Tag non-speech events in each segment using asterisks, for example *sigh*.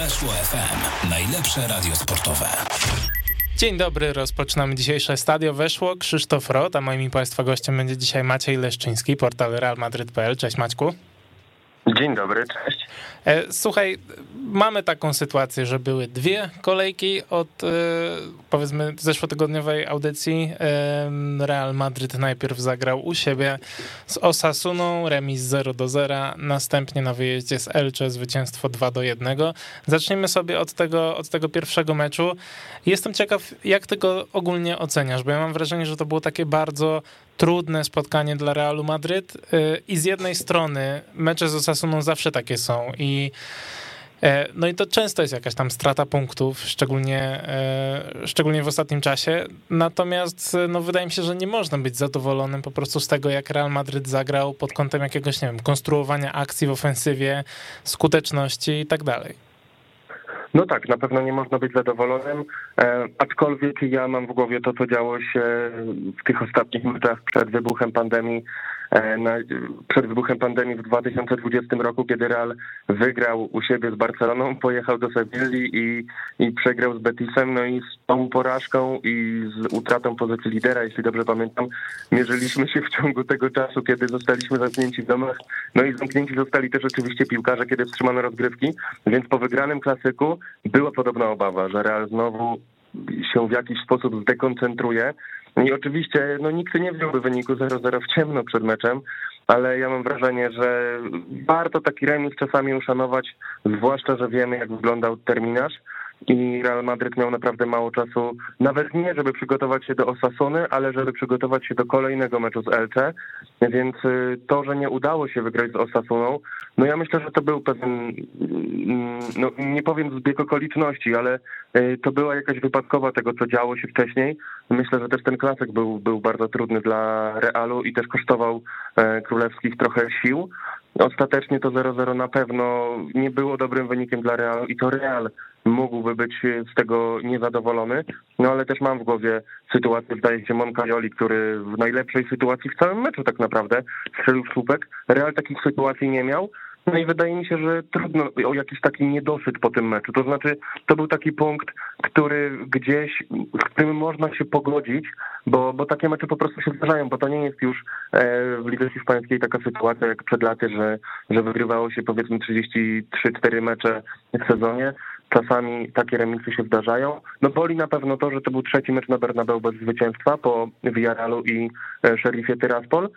Weszło FM. Najlepsze radio sportowe. Dzień dobry, rozpoczynamy dzisiejsze Stadio Weszło. Krzysztof Rot, a moim Państwa gościem będzie dzisiaj Maciej Leszczyński, portal realmadryt.pl. Cześć Maćku. Dzień dobry, cześć. E, słuchaj, mamy taką sytuację, że były dwie kolejki od e, powiedzmy zeszłotygodniowej audycji. Real Madryt najpierw zagrał u siebie z Osasuną, remis 0 do 0, następnie na wyjeździe z Elche zwycięstwo 2 do 1. Zaczniemy sobie od tego, od tego pierwszego meczu. Jestem ciekaw, jak ty go ogólnie oceniasz, bo ja mam wrażenie, że to było takie bardzo trudne spotkanie dla Realu Madryt i z jednej strony mecze z Osasuną zawsze takie są i e, no i to często jest jakaś tam strata punktów, szczególnie, e, szczególnie w ostatnim czasie. Natomiast no, wydaje mi się, że nie można być zadowolonym po prostu z tego, jak Real Madryt zagrał pod kątem jakiegoś, nie wiem, konstruowania akcji w ofensywie, skuteczności i tak dalej. No tak, na pewno nie można być zadowolonym, e, aczkolwiek ja mam w głowie to, co działo się w tych ostatnich minutach przed wybuchem pandemii przed wybuchem pandemii w 2020 roku, kiedy Real wygrał u siebie z Barceloną, pojechał do Sewilli i, i przegrał z Betisem, no i z tą porażką i z utratą pozycji lidera, jeśli dobrze pamiętam, mierzyliśmy się w ciągu tego czasu, kiedy zostaliśmy zamknięci w domach, no i zamknięci zostali też oczywiście piłkarze, kiedy wstrzymano rozgrywki, więc po wygranym klasyku była podobna obawa, że Real znowu się w jakiś sposób zdekoncentruje, i oczywiście no, nikt nie wziąłby wyniku 0-0 w ciemno przed meczem, ale ja mam wrażenie, że warto taki remis czasami uszanować, zwłaszcza, że wiemy, jak wyglądał terminarz i Real Madryt miał naprawdę mało czasu, nawet nie, żeby przygotować się do Osasuny, ale żeby przygotować się do kolejnego meczu z Elche, więc y, to, że nie udało się wygrać z Osasuną, no ja myślę, że to był pewien, mm, no nie powiem zbieg okoliczności, ale y, to była jakaś wypadkowa tego, co działo się wcześniej. Myślę, że też ten klasyk był, był bardzo trudny dla Realu i też kosztował e, królewskich trochę sił. Ostatecznie to 0-0 na pewno nie było dobrym wynikiem dla Realu i to Real mógłby być z tego niezadowolony, no ale też mam w głowie sytuację, zdaje się, Moncajoli, który w najlepszej sytuacji w całym meczu tak naprawdę strzelił słupek. Real takich sytuacji nie miał, no i wydaje mi się, że trudno o jakiś taki niedosyt po tym meczu. To znaczy, to był taki punkt, który gdzieś, z którym można się pogodzić, bo, bo takie mecze po prostu się zdarzają, bo to nie jest już e, w Lidze Hiszpańskiej taka sytuacja jak przed laty, że, że wygrywało się powiedzmy 33-4 mecze w sezonie. Czasami takie remisy się zdarzają. No boli na pewno to, że to był trzeci mecz na Bernabeu bez zwycięstwa po Villarealu i e, Sheriffie Tyraspol.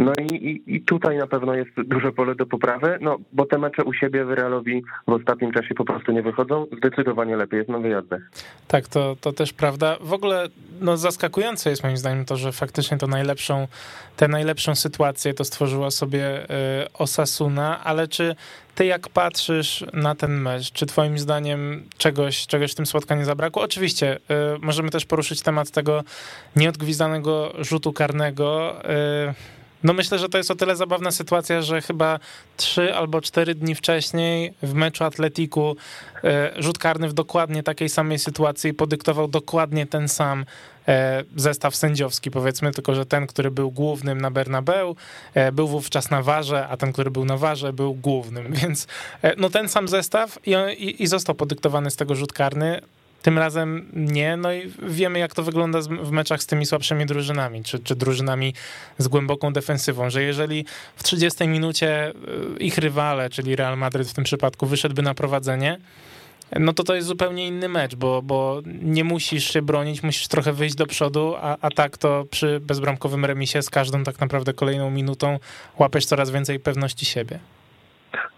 No i, i, i, tutaj na pewno jest duże pole do poprawy, no bo te mecze u siebie w Realowi w ostatnim czasie po prostu nie wychodzą. Zdecydowanie lepiej jest na wyjazdach. Tak, to, to też prawda. W ogóle no, zaskakujące jest moim zdaniem to, że faktycznie to najlepszą, tę najlepszą sytuację to stworzyła sobie y, Osasuna, ale czy ty jak patrzysz na ten mecz, czy twoim zdaniem czegoś, czegoś w tym spotkaniu zabrakło? Oczywiście, y, możemy też poruszyć temat tego nieodgwizdanego rzutu karnego, y, no myślę, że to jest o tyle zabawna sytuacja, że chyba trzy albo cztery dni wcześniej w meczu Atletiku e, rzut karny w dokładnie takiej samej sytuacji podyktował dokładnie ten sam e, zestaw sędziowski, powiedzmy, tylko że ten, który był głównym na Bernabeu, e, był wówczas na warze, a ten, który był na warze, był głównym, *laughs* więc no ten sam zestaw i, i, i został podyktowany z tego rzut karny. Tym razem nie, no i wiemy jak to wygląda w meczach z tymi słabszymi drużynami, czy, czy drużynami z głęboką defensywą, że jeżeli w 30 minucie y, ich rywale, czyli Real Madryt w tym przypadku, wyszedłby na prowadzenie, no to to jest zupełnie inny mecz, bo, bo nie musisz się bronić, musisz trochę wyjść do przodu, a, a tak to przy bezbramkowym remisie z każdą tak naprawdę kolejną minutą łapiesz coraz więcej pewności siebie.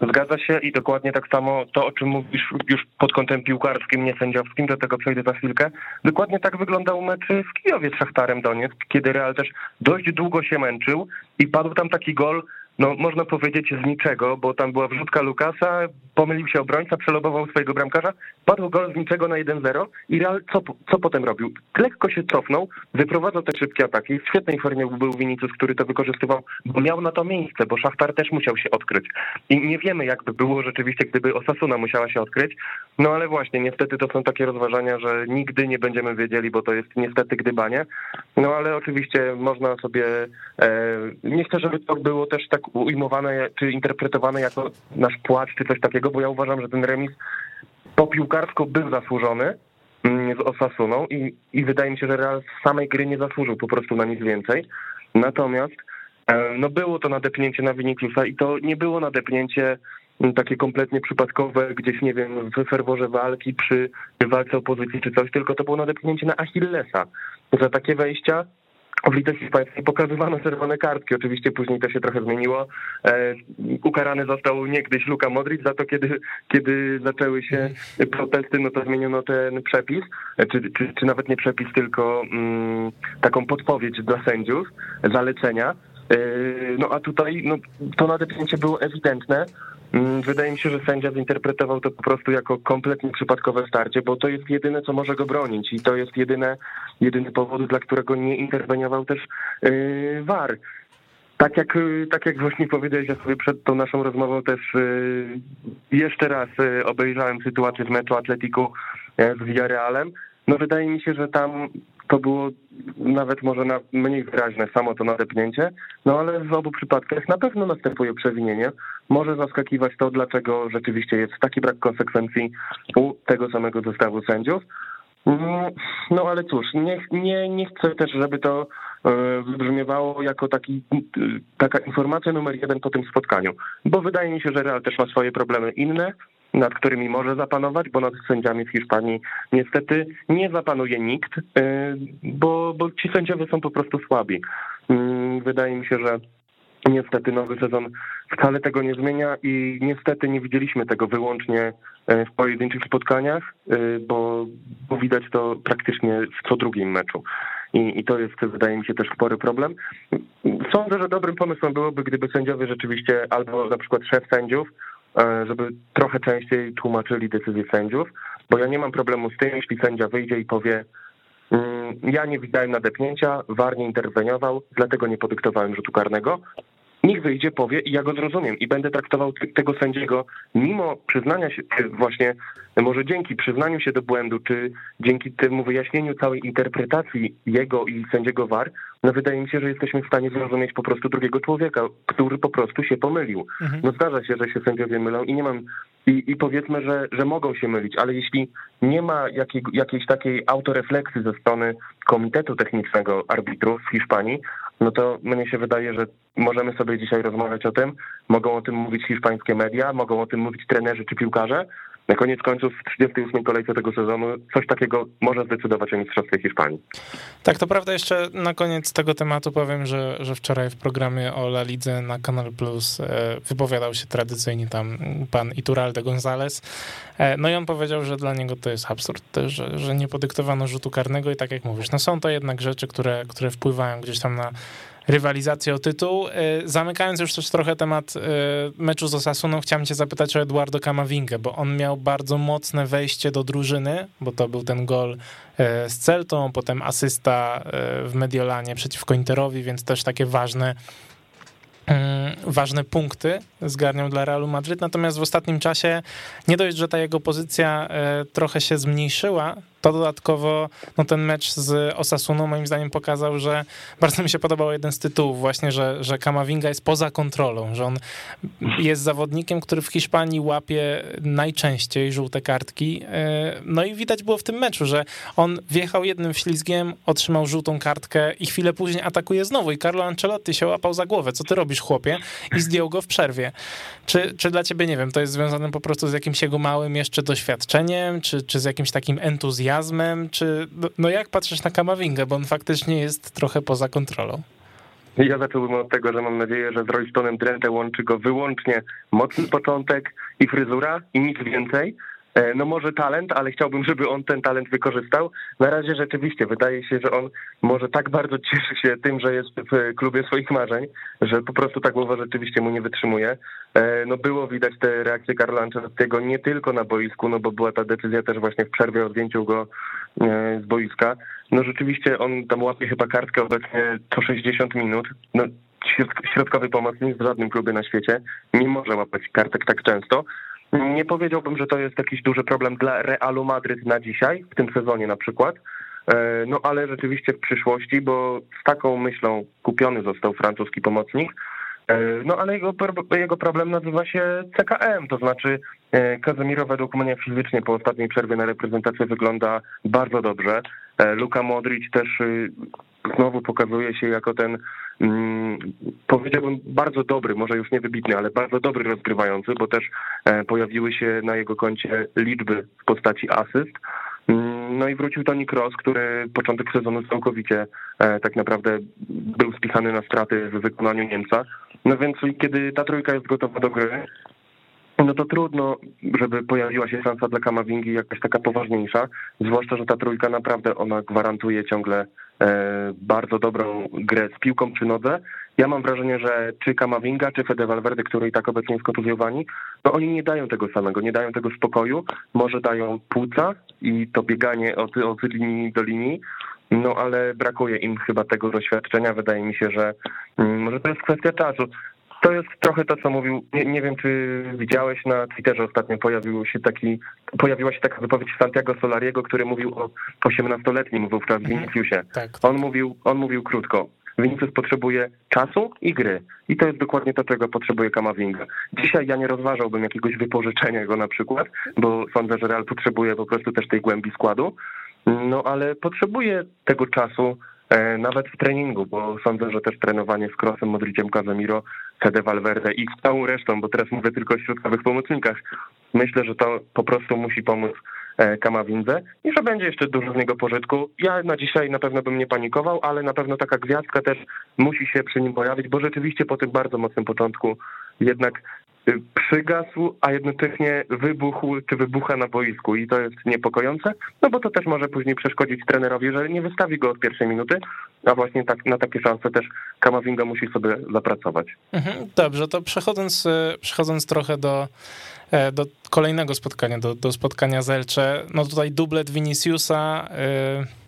Zgadza się i dokładnie tak samo to, o czym mówisz już pod kątem piłkarskim, nie sędziowskim, do tego przejdę za chwilkę. Dokładnie tak wyglądał mecz w Kijowie z Szachtarem Donieck, kiedy Real też dość długo się męczył i padł tam taki gol, no można powiedzieć z niczego, bo tam była wrzutka Lukasa, pomylił się obrońca, przelobował swojego bramkarza, padł gol z niczego na 1-0 i Real co, co potem robił? Lekko się cofnął, wyprowadzał te szybkie ataki, w świetnej formie był Vinicius, który to wykorzystywał, bo miał na to miejsce, bo Szachtar też musiał się odkryć. I nie wiemy, jakby było rzeczywiście, gdyby Osasuna musiała się odkryć, no ale właśnie, niestety to są takie rozważania, że nigdy nie będziemy wiedzieli, bo to jest niestety gdybanie, no ale oczywiście można sobie, e, nie chcę, żeby to było też tak ujmowane czy interpretowane jako nasz płacz czy coś takiego, bo ja uważam, że ten remis po piłkarsko był zasłużony mm, z Osasuną i, i wydaje mi się, że Real z samej gry nie zasłużył po prostu na nic więcej. Natomiast e, no było to nadepnięcie na Viniciusa i to nie było nadepnięcie mm, takie kompletnie przypadkowe, gdzieś, nie wiem, w ferworze walki, przy walce opozycji czy coś, tylko to było nadepnięcie na Achillesa. Za takie wejścia w Lidze Hiszpańskiej pokazywano czerwone kartki. Oczywiście później to się trochę zmieniło. E, ukarany został niegdyś Luka Modric za to, kiedy, kiedy zaczęły się protesty, no to zmieniono ten przepis, e, czy, czy, czy nawet nie przepis, tylko mm, taką podpowiedź dla sędziów, zalecenia. E, no a tutaj no, to nadepnięcie było ewidentne. Mm, wydaje mi się, że sędzia zinterpretował to po prostu jako kompletnie przypadkowe starcie, bo to jest jedyne, co może go bronić i to jest jedyne, jedyny powód, dla którego nie interweniował też yy, VAR. Tak jak, yy, tak jak właśnie powiedziałeś, ja sobie przed tą naszą rozmową też yy, jeszcze raz obejrzałem sytuację z meczu Atletiku z Villarrealem. No wydaje mi się, że tam to było nawet może na mniej wyraźne samo to nadepnięcie, no ale w obu przypadkach na pewno następuje przewinienie. Może zaskakiwać to, dlaczego rzeczywiście jest taki brak konsekwencji u tego samego zestawu sędziów. No ale cóż, nie, nie, nie chcę też, żeby to e, wybrzmiewało jako taki, taka informacja numer jeden po tym spotkaniu, bo wydaje mi się, że Real też ma swoje problemy inne, nad którymi może zapanować, bo nad sędziami w Hiszpanii niestety nie zapanuje nikt, y, bo, bo ci sędziowie są po prostu słabi. Mm, wydaje mi się, że Niestety nowy sezon wcale tego nie zmienia i niestety nie widzieliśmy tego wyłącznie y, w pojedynczych spotkaniach, y, bo, bo widać to praktycznie w co drugim meczu. I, I, to jest, wydaje mi się, też spory problem. Sądzę, że dobrym pomysłem byłoby, gdyby sędziowie rzeczywiście, albo na przykład szef sędziów, żeby trochę częściej tłumaczyli decyzje sędziów, bo ja nie mam problemu z tym, jeśli sędzia wyjdzie i powie mm, ja nie widziałem nadepnięcia, VAR nie interweniował, dlatego nie podyktowałem rzutu karnego. Niech wyjdzie, powie i ja go zrozumiem i będę traktował tego sędziego mimo przyznania się, właśnie może dzięki przyznaniu się do błędu, czy dzięki temu wyjaśnieniu całej interpretacji jego i sędziego VAR, no wydaje mi się, że jesteśmy w stanie zrozumieć po prostu drugiego człowieka, który po prostu się pomylił. Mhm. No zdarza się, że się sędziowie mylą i nie mam i, i powiedzmy, że, że mogą się mylić, ale jeśli nie ma jakiej, jakiejś takiej autorefleksji ze strony Komitetu Technicznego Arbitrów w Hiszpanii, no to mnie się wydaje, że możemy sobie dzisiaj rozmawiać o tym, mogą o tym mówić hiszpańskie media, mogą o tym mówić trenerzy czy piłkarze, na koniec końców w 38 kolejce tego sezonu coś takiego może zdecydować o Mistrzostwie Hiszpanii. Tak, to prawda. Jeszcze na koniec tego tematu powiem, że, że wczoraj w programie o La Lidze na Kanal Plus e, wypowiadał się tradycyjnie tam pan Iturralde González. E, no i on powiedział, że dla niego to jest absurd, że, że nie podyktowano rzutu karnego i tak jak mówisz, no są to jednak rzeczy, które, które wpływają gdzieś tam na rywalizację o tytuł. E, zamykając już też trochę temat e, meczu z Osasuną, chciałem cię zapytać o Eduardo Camavingę, bo on miał bardzo mocne wejście do drużyny, bo to był ten gol e, z Celtą, potem asysta w Mediolanie przeciwko Interowi, więc też takie ważne mm, ważne punkty zgarniał dla Realu Madryt, natomiast w ostatnim czasie nie dość, że ta jego pozycja trochę się zmniejszyła, to dodatkowo no, ten mecz z Osasuną moim zdaniem pokazał, że bardzo mi się podobał jeden z tytułów właśnie, że, że Kamavinga jest poza kontrolą, że on jest zawodnikiem, który w Hiszpanii łapie najczęściej żółte kartki. E, no i widać było w tym meczu, że on wjechał jednym ślizgiem, otrzymał żółtą kartkę i chwilę później atakuje znowu i Carlo Ancelotti się łapał za głowę. Co ty robisz, chłopie? I zdjął go w przerwie. Czy, czy dla ciebie, nie wiem, to jest związane po prostu z jakimś jego małym jeszcze doświadczeniem, czy, czy z jakimś takim entuzjazmem entuzjazmem, czy no, no jak patrzysz na Kamawingę, bo on faktycznie jest trochę poza kontrolą? Ja zacząłbym od tego, że mam nadzieję, że z Roystonem Drenthe łączy go wyłącznie mocny początek i fryzura i nic więcej. E, no może talent, ale chciałbym, żeby on ten talent wykorzystał. Na razie rzeczywiście wydaje się, że on może tak bardzo cieszy się tym, że jest w klubie swoich marzeń, że po prostu ta głowa rzeczywiście mu nie wytrzymuje. E, no było widać te reakcje Karla Ancelottiego nie tylko na boisku, no bo była ta decyzja też właśnie w przerwie o zdjęciu go e, z boiska. No rzeczywiście on tam łapie chyba kartkę obecnie co 60 minut. No środkowy pomocnik w żadnym klubie na świecie nie może łapać kartek tak często. Nie powiedziałbym, że to jest jakiś duży problem dla Realu Madryt na dzisiaj, w tym sezonie na przykład. E, no ale rzeczywiście w przyszłości, bo z taką myślą kupiony został francuski pomocnik, No ale jego, jego problem nazywa się CKM, to znaczy Kazemiro według mnie fizycznie po ostatniej przerwie na reprezentację wygląda bardzo dobrze. Luka Modric też y, znowu pokazuje się jako ten, mm, powiedziałbym, bardzo dobry, może już nie wybitny, ale bardzo dobry rozgrywający, bo też pojawiły się na jego koncie liczby w postaci asyst. Mm, no i wrócił Toni Kroos, który początek sezonu całkowicie e, tak naprawdę był spisany na straty w wykonaniu Niemca. No więc kiedy ta trójka jest gotowa do gry, no to trudno, żeby pojawiła się szansa dla Kamavingi jakaś taka poważniejsza, zwłaszcza, że ta trójka naprawdę ona gwarantuje ciągle e, bardzo dobrą grę z piłką przy nodze. Ja mam wrażenie, że czy Kamavinga, czy Fede Valverde, który i tak obecnie jest kontuzjowani, no oni nie dają tego samego, nie dają tego spokoju, może dają płuca i to bieganie od, od linii do linii, no ale brakuje im chyba tego doświadczenia. Wydaje mi się, że mm, może to jest kwestia czasu. To jest trochę to, co mówił. Nie, nie, wiem, czy widziałeś na Twitterze ostatnio pojawił się taki, pojawiła się taka wypowiedź Santiago Solariego, który mówił o 18-letnim wówczas mhm. Viniciusie. Tak, tak. On mówił, on mówił krótko. Vinicius potrzebuje czasu i gry. I to jest dokładnie to, czego potrzebuje Kamavinga. Dzisiaj ja nie rozważałbym jakiegoś wypożyczenia go na przykład, bo sądzę, że Real potrzebuje po prostu też tej głębi składu. No ale potrzebuje tego czasu, E, nawet w treningu, bo sądzę, że też trenowanie z Krosem, Modriciem, Casemiro, Fede Valverde i z całą resztą, bo teraz mówię tylko o środkowych pomocnikach, myślę, że to po prostu musi pomóc e, Kamawindze i że będzie jeszcze dużo z niego pożytku. Ja na dzisiaj na pewno bym nie panikował, ale na pewno taka gwiazdka też musi się przy nim pojawić, bo rzeczywiście po tym bardzo mocnym początku jednak przygasł, a jednocześnie wybuchł czy wybucha na boisku i to jest niepokojące, no bo to też może później przeszkodzić trenerowi, że nie wystawi go od pierwszej minuty, a właśnie tak, na takie szanse też Kamavinga musi sobie zapracować. Mhm, dobrze, to przechodząc, y, przechodząc trochę do, e, do kolejnego spotkania, do, do spotkania z Elcze, no tutaj dublet Viniciusa... Yy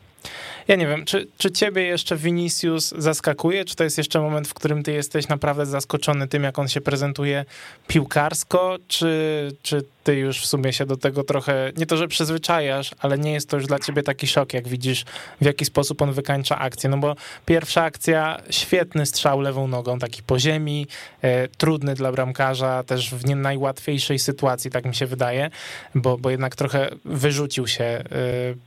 ja nie wiem, czy, czy ciebie jeszcze Vinicius zaskakuje? Czy to jest jeszcze moment, w którym ty jesteś naprawdę zaskoczony tym, jak on się prezentuje piłkarsko? Czy, czy ty już w sumie się do tego trochę, nie to, że przyzwyczajasz, ale nie jest to już dla ciebie taki szok, jak widzisz, w jaki sposób on wykańcza akcję. No bo pierwsza akcja, świetny strzał lewą nogą, taki po ziemi, e, trudny dla bramkarza, też w nie najłatwiejszej sytuacji, tak mi się wydaje, bo, bo jednak trochę wyrzucił się e,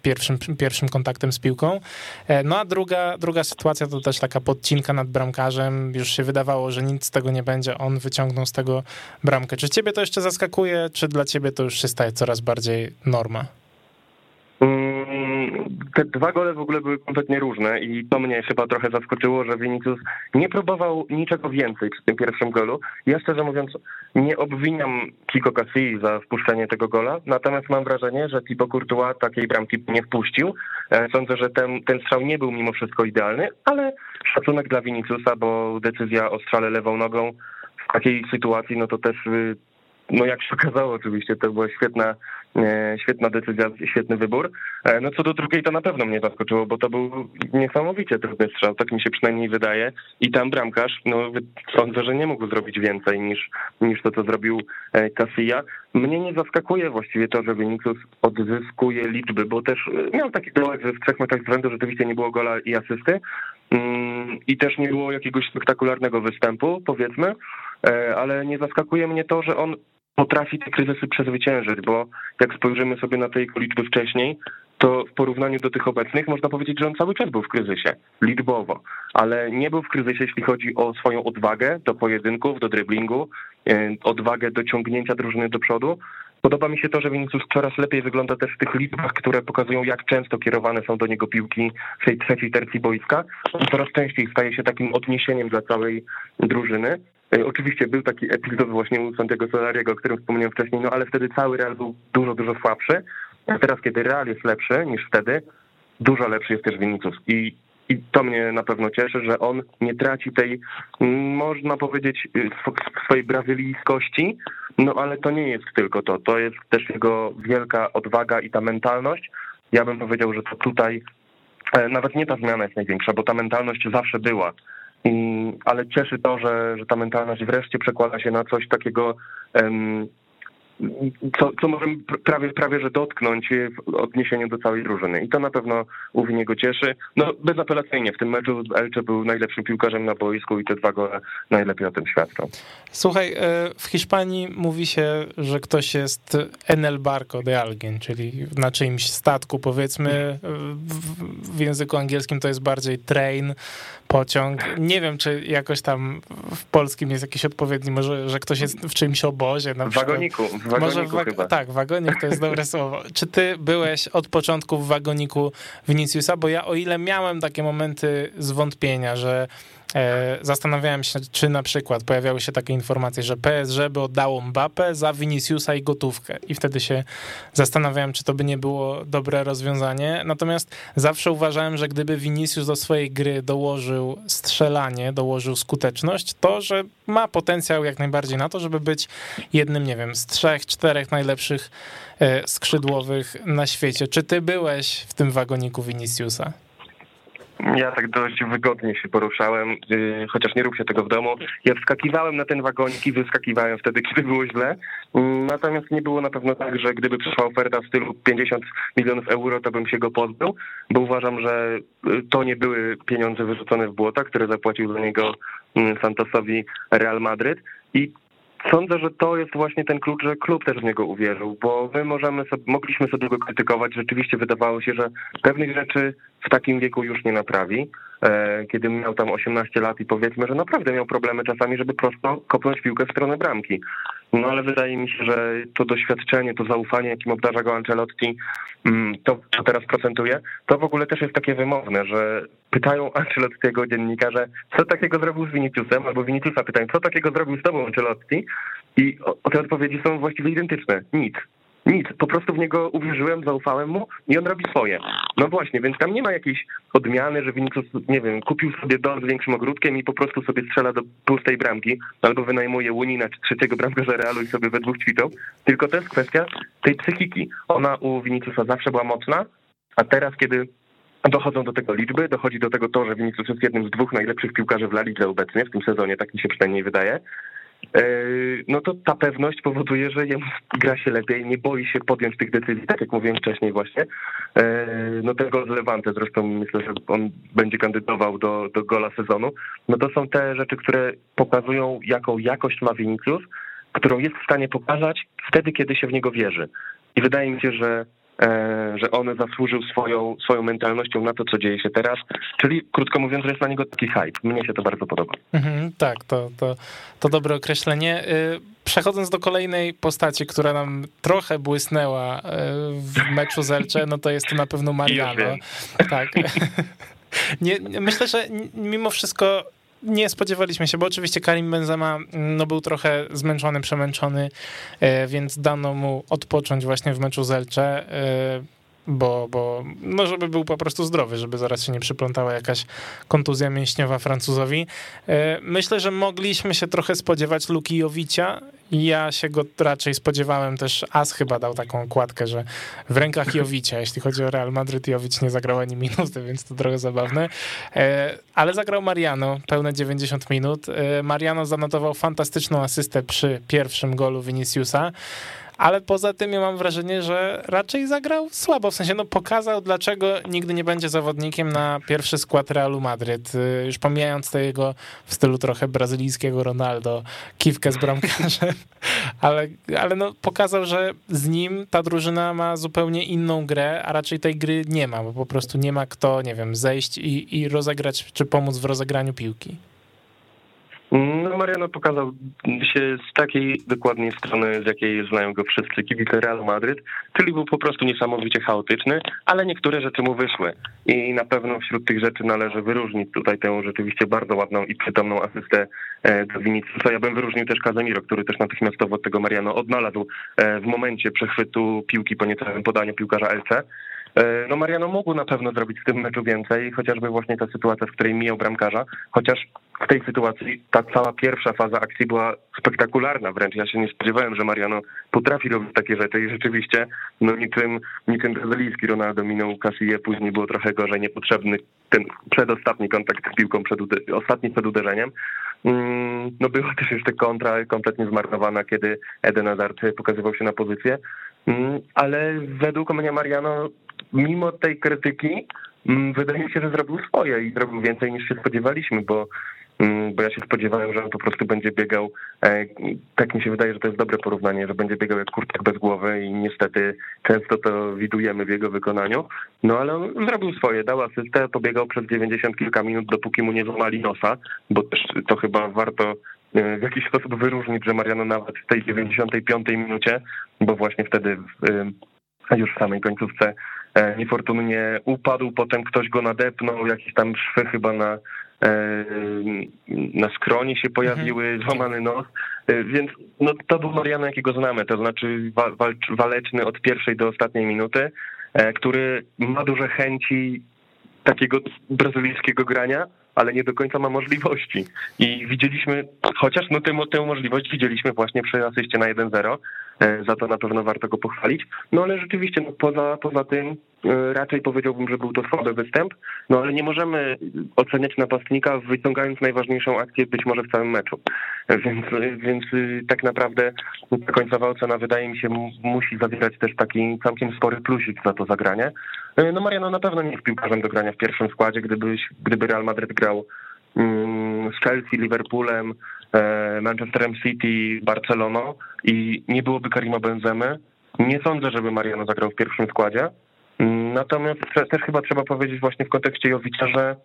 pierwszym, pierwszym kontaktem z piłką. E, no a druga, druga sytuacja to też taka podcinka nad bramkarzem, już się wydawało, że nic z tego nie będzie, on wyciągnął z tego bramkę. Czy ciebie to jeszcze zaskakuje, czy dla ciebie to już się staje coraz bardziej norma? Mm, te dwa gole w ogóle były kompletnie różne i to mnie chyba trochę zaskoczyło, że Vinicius nie próbował niczego więcej przy tym pierwszym golu. Ja szczerze mówiąc nie obwiniam Kiko Cassilli za wpuszczenie tego gola, natomiast mam wrażenie, że Thibaut Courtois takiej bramki nie wpuścił. E, sądzę, że ten, ten strzał nie był mimo wszystko idealny, ale szacunek dla Viniciusa, bo decyzja o strzale lewą nogą w takiej sytuacji, no to też y, no jak się okazało oczywiście, to była świetna, e, świetna decyzja, świetny wybór. E, no co do drugiej to na pewno mnie zaskoczyło, bo to był niesamowicie trudny strzał, tak mi się przynajmniej wydaje. I tam bramkarz, no sądzę, że nie mógł zrobić więcej niż, niż to, co zrobił e, Casilla. Mnie nie zaskakuje właściwie to, że Vinicius odzyskuje liczby, bo też miał taki dołek, że w trzech meczach z rzędu rzeczywiście nie było gola i asysty mm, i też nie było jakiegoś spektakularnego występu, powiedzmy, ale nie zaskakuje mnie to, że on potrafi te kryzysy przezwyciężyć, bo jak spojrzymy sobie na te jego liczby wcześniej, to w porównaniu do tych obecnych można powiedzieć, że on cały czas był w kryzysie, liczbowo, ale nie był w kryzysie, jeśli chodzi o swoją odwagę do pojedynków, do driblingu, e, odwagę do ciągnięcia drużyny do przodu. Podoba mi się to, że Vinicius coraz lepiej wygląda też w tych liczbach, które pokazują, jak często kierowane są do niego piłki w tej trzeciej tercji boiska. On coraz częściej staje się takim odniesieniem dla całej drużyny. Oczywiście był taki epizod właśnie u Santiago Solariego, o którym wspomniałem wcześniej, no ale wtedy cały Real był dużo, dużo słabszy. A teraz, kiedy Real jest lepszy niż wtedy, dużo lepszy jest też Vinicius. I, I to mnie na pewno cieszy, że on nie traci tej, można powiedzieć, y, swojej brazylijskości, no ale to nie jest tylko to. To jest też jego wielka odwaga i ta mentalność. Ja bym powiedział, że to tutaj e, nawet nie ta zmiana jest największa, bo ta mentalność zawsze była. Ale cieszy to, że, że ta mentalność wreszcie przekłada się na coś takiego co, co możemy prawie, prawie że dotknąć w odniesieniu do całej drużyny. I to na pewno u Winiego cieszy. No bezapelacyjnie w tym meczu Elche był najlepszym piłkarzem na boisku i te dwa gole najlepiej o tym świadczą. Słuchaj, e, w Hiszpanii mówi się, że ktoś jest Enel Barco de Alguien, czyli na czyimś statku powiedzmy. W języku angielskim to jest bardziej train, pociąg. Nie wiem, czy jakoś tam w polskim jest jakiś odpowiedni, może, że ktoś jest w czymś obozie. Na w wagoniku, wagoniku może w wag chyba. Tak, wagonik to jest dobre słowo. Czy ty byłeś od początku w wagoniku Viniciusa? Bo ja o ile miałem takie momenty zwątpienia, że zastanawiałem się, czy na przykład pojawiały się takie informacje, że PSG by oddało Mbappé za Viniciusa i gotówkę. I wtedy się zastanawiałem, czy to by nie było dobre rozwiązanie. Natomiast zawsze uważałem, że gdyby Vinicius do swojej gry dołożył strzelanie, dołożył skuteczność, to że ma potencjał jak najbardziej na to, żeby być jednym, nie wiem, z trzech, czterech najlepszych e, skrzydłowych na świecie. Czy ty byłeś w tym wagoniku Viniciusa? Ja tak dość wygodnie się poruszałem, y, chociaż nie rób się tego w domu. Ja wskakiwałem na ten wagonik i wyskakiwałem wtedy, *laughs* kiedy było źle. Mm, natomiast nie było na pewno tak, że gdyby przyszła oferta w stylu 50 milionów euro, to bym się go pozbył, bo uważam, że y, to nie były pieniądze wyrzucone w błota, które zapłacił za niego mm, Santosowi Real Madryt. I Sądzę, że to jest właśnie ten klucz, że klub też w niego uwierzył, bo my możemy sobie, mogliśmy sobie go krytykować. Rzeczywiście wydawało się, że pewnych rzeczy w takim wieku już nie naprawi. E, kiedy miał tam 18 lat i powiedzmy, że naprawdę miał problemy czasami, żeby prosto kopnąć piłkę w stronę bramki. No ale wydaje mi się, że to doświadczenie, to zaufanie, jakim obdarza go Ancelotti, mm, to, to teraz procentuje, to w ogóle też jest takie wymowne, że pytają Ancelottiego dziennikarze, co takiego zrobił z Viniciusem, albo Viniciusa pytają, co takiego zrobił z tobą Ancelotti i o, o te odpowiedzi są właściwie identyczne. Nic. Nic, po prostu w niego uwierzyłem, zaufałem mu i on robi swoje. No właśnie, więc tam nie ma jakiejś odmiany, że Vinicius, nie wiem, kupił sobie dom z większym ogródkiem i po prostu sobie strzela do pustej bramki, albo wynajmuje Łunina czy trzeciego bramkarza Realu i sobie we dwóch ćwiczą, tylko to jest kwestia tej psychiki. Ona u Viniciusa zawsze była mocna, a teraz, kiedy dochodzą do tego liczby, dochodzi do tego to, że Vinicius jest jednym z dwóch najlepszych piłkarzy w La Lidze obecnie, w tym sezonie, tak mi się przynajmniej wydaje, no to ta pewność powoduje, że jemu gra się lepiej, nie boi się podjąć tych decyzji, tak jak mówiłem wcześniej właśnie. E, no tego z Levante zresztą myślę, że on będzie kandydował do, do gola sezonu. No to są te rzeczy, które pokazują, jaką jakość ma Vinicius, którą jest w stanie pokazać wtedy, kiedy się w niego wierzy. I wydaje mi się, że E, że on zasłużył swoją, swoją mentalnością na to, co dzieje się teraz. Czyli krótko mówiąc, że jest na niego taki hype. Mnie się to bardzo podoba. Mhm, tak, to, to, to dobre określenie. Y, przechodząc do kolejnej postaci, która nam trochę błysnęła y, w meczu z Elche, no to jest to na pewno Mariano. Tak. *laughs* *laughs* Nie, myślę, że mimo wszystko nie spodziewaliśmy się, bo oczywiście Karim Benzema mm, no, był trochę zmęczony, przemęczony, e, więc dano mu odpocząć właśnie w meczu z Elche, e, bo, bo no, żeby był po prostu zdrowy, żeby zaraz się nie przyplątała jakaś kontuzja mięśniowa Francuzowi. E, myślę, że mogliśmy się trochę spodziewać Luki Jowicia, ja się go raczej spodziewałem też, As chyba dał taką kładkę, że w rękach Jowicia, *laughs* jeśli chodzi o Real Madryt, Jowic nie zagrał ani minuty, więc to trochę zabawne. E, ale zagrał Mariano, pełne 90 minut. E, Mariano zanotował fantastyczną asystę przy pierwszym golu Viniciusa ale poza tym ja mam wrażenie, że raczej zagrał słabo, w sensie no pokazał, dlaczego nigdy nie będzie zawodnikiem na pierwszy skład Realu Madryt, y, już pomijając to jego w stylu trochę brazylijskiego Ronaldo, kiwkę z bramkarzem, *laughs* ale, ale no pokazał, że z nim ta drużyna ma zupełnie inną grę, a raczej tej gry nie ma, bo po prostu nie ma kto, nie wiem, zejść i, i rozegrać, czy pomóc w rozegraniu piłki. No Mariano pokazał się z takiej dokładnie strony, z jakiej znają go wszyscy kibice Real Madryt, czyli był po prostu niesamowicie chaotyczny, ale niektóre rzeczy mu wyszły. I na pewno wśród tych rzeczy należy wyróżnić tutaj tę rzeczywiście bardzo ładną i przytomną asystę e, do Viniciusa. Ja bym wyróżnił też Kazemiro, który też natychmiastowo tego Mariano odnalazł e, w momencie przechwytu piłki po niecałym podaniu piłkarza LC. E, no Mariano mógł na pewno zrobić w tym meczu więcej, chociażby właśnie ta sytuacja, w której mijał bramkarza, chociaż w tej sytuacji ta cała pierwsza faza akcji była spektakularna wręcz. Ja się nie spodziewałem, że Mariano potrafi robić takie rzeczy i rzeczywiście no niczym, niczym brazylijski Ronaldo minął Casille, później było trochę gorzej, niepotrzebny ten przedostatni kontakt z piłką, przed, ostatni przed uderzeniem. mm, no była też jeszcze kontra kompletnie zmarnowana, kiedy Eden Hazard pokazywał się na pozycję, mm, ale według mnie Mariano, mimo tej krytyki, mm, wydaje mi się, że zrobił swoje i zrobił więcej niż się spodziewaliśmy, bo Mm, bo ja się spodziewałem, że on po prostu będzie biegał, e, tak mi się wydaje, że to jest dobre porównanie, że będzie biegał jak kurczak bez głowy i niestety często to widujemy w jego wykonaniu, no ale on zrobił swoje, dał asystę, pobiegał przez 90 kilka minut, dopóki mu nie złamali nosa, bo też to chyba warto e, w jakiś sposób wyróżnić, że Mariano nawet w tej 95 minucie, bo właśnie wtedy już w samej końcówce e, niefortunnie upadł, potem ktoś go nadepnął, jakieś tam szwy chyba na, E, na skronie się pojawiły, mhm. złamany nos, e, więc no, to był Mariano, jakiego znamy, to znaczy walcz, waleczny od pierwszej do ostatniej minuty, e, który ma duże chęci takiego brazylijskiego grania, ale nie do końca ma możliwości. I widzieliśmy, chociaż no tę, tę możliwość widzieliśmy właśnie przy asyście na 1-0, E, za to na pewno warto go pochwalić. No ale rzeczywiście no, poza, poza tym e, raczej powiedziałbym, że był to słaby występ, no ale nie możemy oceniać napastnika wyciągając najważniejszą akcję być może w całym meczu. E, więc, więc tak naprawdę ta końcowa ocena wydaje mi się musi zawierać też taki całkiem spory plusik za to zagranie. No Mariano na pewno nie jest piłkarzem do grania w pierwszym składzie, gdyby, gdyby Real Madrid grał mm, z Chelsea, Liverpoolem, E, Manchesterem City, Barceloną i nie byłoby Karima Benzemy, nie sądzę, żeby Mariano zagrał w pierwszym składzie. Natomiast też chyba trzeba powiedzieć właśnie w kontekście Jowicza, że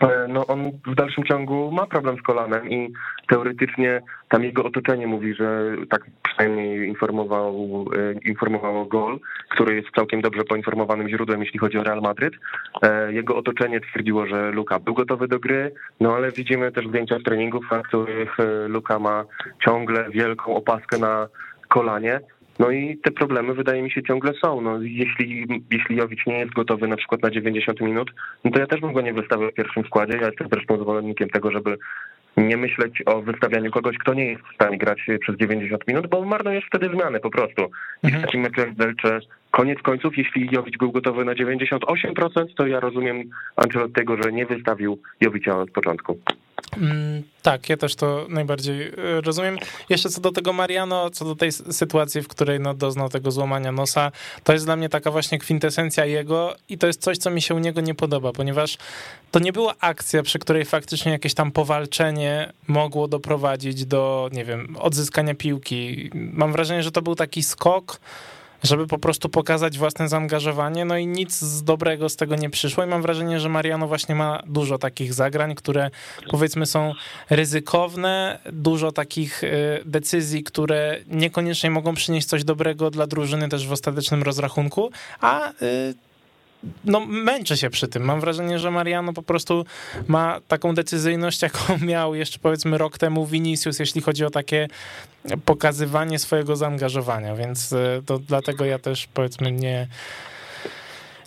e, no on w dalszym ciągu ma problem z kolanem i teoretycznie tam jego otoczenie mówi, że tak przynajmniej informował, e, informowało Gol, który jest całkiem dobrze poinformowanym źródłem, jeśli chodzi o Real Madryt. E, jego otoczenie twierdziło, że Luka był gotowy do gry, no ale widzimy też zdjęcia z treningów, na których Luka ma ciągle wielką opaskę na kolanie. No i te problemy wydaje mi się ciągle są. No, jeśli, jeśli Jowicz nie jest gotowy na przykład na 90 minut, no to ja też bym go nie wystawił w pierwszym składzie. Ja jestem zresztą zwolennikiem tego, żeby nie myśleć o wystawianiu kogoś, kto nie jest w stanie grać przez 90 minut, bo marnujesz wtedy zmiany po prostu. I w mhm. takim meczu jak Delcze, koniec końców, jeśli Jowicz był gotowy na 98%, to ja rozumiem tego, że nie wystawił Jowicza od początku. Mm, tak, ja też to najbardziej e, rozumiem. Jeszcze co do tego Mariano, co do tej sytuacji, w której no, doznał tego złamania nosa, to jest dla mnie taka właśnie kwintesencja jego i to jest coś, co mi się u niego nie podoba, ponieważ to nie była akcja, przy której faktycznie jakieś tam powalczenie mogło doprowadzić do, nie wiem, odzyskania piłki. Mam wrażenie, że to był taki skok, żeby po prostu pokazać własne zaangażowanie, no i nic z dobrego z tego nie przyszło. I mam wrażenie, że Mariano właśnie ma dużo takich zagrań, które powiedzmy są ryzykowne, dużo takich y, decyzji, które niekoniecznie mogą przynieść coś dobrego dla drużyny też w ostatecznym rozrachunku, a y, no, męczę się przy tym. Mam wrażenie, że Mariano po prostu ma taką decyzyjność, *laughs* jaką miał jeszcze powiedzmy rok temu Vinicius, jeśli chodzi o takie pokazywanie swojego zaangażowania, więc e, to dlatego ja też powiedzmy nie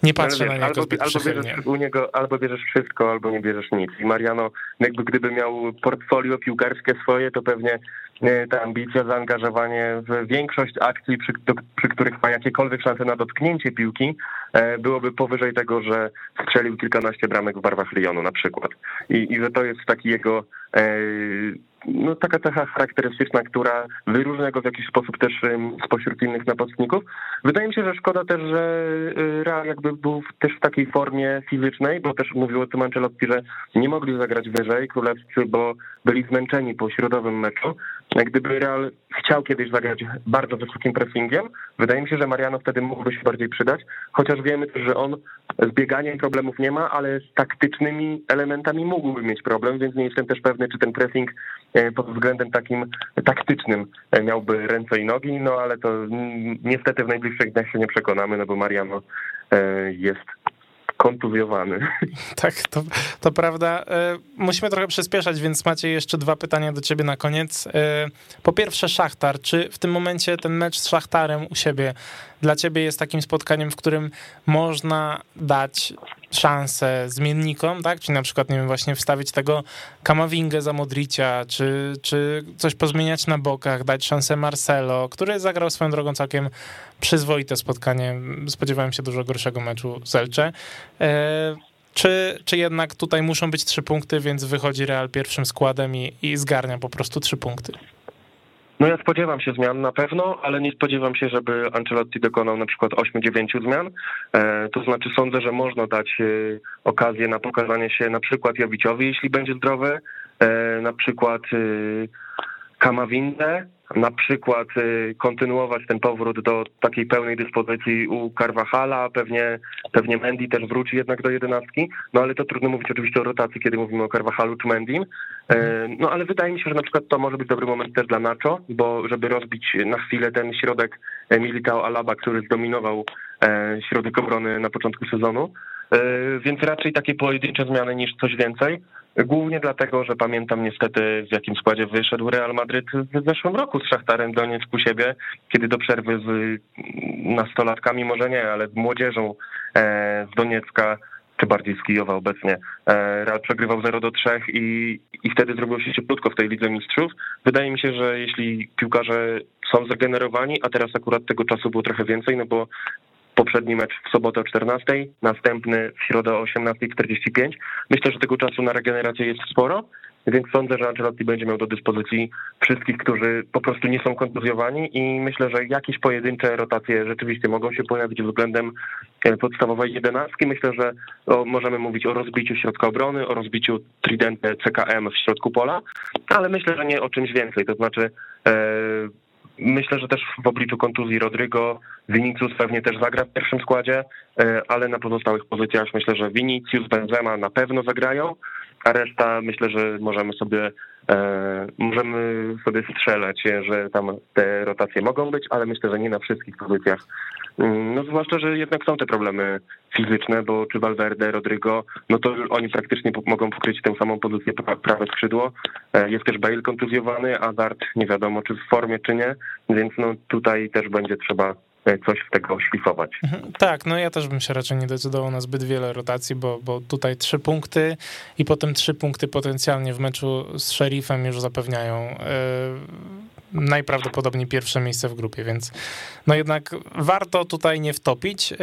nie patrzę wiesz, na niego albo, albo bierzesz u niego, albo bierzesz wszystko, albo nie bierzesz nic. I Mariano, jakby gdyby miał portfolio piłkarskie swoje, to pewnie e, ta ambicja, zaangażowanie w większość akcji, przy, do, przy których ma jakiekolwiek szanse na dotknięcie piłki, e, byłoby powyżej tego, że strzelił kilkanaście bramek w barwach Lyonu na przykład. I, i że to jest taki jego e, no, taka cecha charakterystyczna, która wyróżnia go w jakiś sposób też spośród innych napastników. Wydaje mi się, że szkoda też, że y, Real jakby był też w takiej formie fizycznej, bo też mówił o tym Ancelotti, że nie mogli zagrać wyżej królewscy, bo byli zmęczeni po środowym meczu. Gdyby Real chciał kiedyś zagrać bardzo wysokim pressingiem, wydaje mi się, że Mariano wtedy mógłby się bardziej przydać, chociaż wiemy też, że on z bieganiem problemów nie ma, ale z taktycznymi elementami mógłby mieć problem, więc nie jestem też pewny, czy ten pressing pod względem takim taktycznym e, miałby ręce i nogi, no ale to niestety w najbliższych dniach się nie przekonamy, no bo Mariano e, jest kontuzjowany. *laughs* Tak, to, to prawda. E, musimy trochę przyspieszać, więc macie jeszcze dwa pytania do ciebie na koniec. E, po pierwsze, Szachtar. Czy w tym momencie ten mecz z Szachtarem u siebie dla ciebie jest takim spotkaniem, w którym można dać szansę zmiennikom, tak? Czyli na przykład, nie wiem, właśnie wstawić tego Kamawingę za Modricia, czy, czy coś pozmieniać na bokach, dać szansę Marcelo, który zagrał swoją drogą całkiem przyzwoite spotkanie. Spodziewałem się dużo gorszego meczu z Elcze. E, czy, czy jednak tutaj muszą być trzy punkty, więc wychodzi Real pierwszym składem i, i zgarnia po prostu trzy punkty? No ja spodziewam się zmian na pewno, ale nie spodziewam się, żeby Ancelotti dokonał na przykład 8-9 zmian. E, to znaczy sądzę, że można dać e, okazję na pokazanie się na przykład Jowiciowi, jeśli będzie zdrowy, e, na przykład Kamawindę, na przykład y, kontynuować ten powrót do takiej pełnej dyspozycji u Carvajala, pewnie, pewnie Mendy też wróci jednak do jedenastki, no ale to trudno mówić oczywiście o rotacji, kiedy mówimy o Carvajalu czy Mendim, e, no ale wydaje mi się, że na przykład to może być dobry moment też dla Nacho, bo żeby rozbić na chwilę ten środek Militao Alaba, który zdominował e, środek obrony na początku sezonu, więc raczej takie pojedyncze zmiany niż coś więcej. Głównie dlatego, że pamiętam niestety w jakim składzie wyszedł Real Madryt w zeszłym roku z Szachtarem Donieck u siebie, kiedy do przerwy z nastolatkami, może nie, ale z młodzieżą e, z Doniecka czy bardziej z Kijowa obecnie. E, Real przegrywał 0 do 3 i, i wtedy zrobiło się cieplutko w tej Lidze Mistrzów. Wydaje mi się, że jeśli piłkarze są zregenerowani, a teraz akurat tego czasu było trochę więcej, no bo poprzedni mecz w sobotę o 14, następny w środę o 18.45. Myślę, że tego czasu na regenerację jest sporo, więc sądzę, że Ancelotti będzie miał do dyspozycji wszystkich, którzy po prostu nie są kontuzjowani i myślę, że jakieś pojedyncze rotacje rzeczywiście mogą się pojawić względem e, podstawowej jedenastki. Myślę, że możemy mówić o rozbiciu środka obrony, o rozbiciu tridente CKM w środku pola, ale myślę, że nie o czymś więcej, to znaczy e, Myślę, że też w obliczu kontuzji Rodrygo Vinicius pewnie też zagra w pierwszym składzie, e, ale na pozostałych pozycjach myślę, że Vinicius, Benzema na pewno zagrają, a reszta myślę, że możemy sobie e, możemy sobie strzelać, że tam te rotacje mogą być, ale myślę, że nie na wszystkich pozycjach. No zwłaszcza, że jednak są te problemy fizyczne, bo czy Valverde, Rodrygo, no to oni praktycznie mogą pokryć tę samą pozycję prawe skrzydło. E, jest też Bale kontuzjowany, a Dart nie wiadomo czy w formie, czy nie, więc no tutaj też będzie trzeba e, coś z tego szlifować. Mhm, tak, no ja też bym się raczej nie decydował na zbyt wiele rotacji, bo, bo tutaj trzy punkty i potem trzy punkty potencjalnie w meczu z Sheriffem już zapewniają yy najprawdopodobniej pierwsze miejsce w grupie, więc no jednak warto tutaj nie wtopić. Y,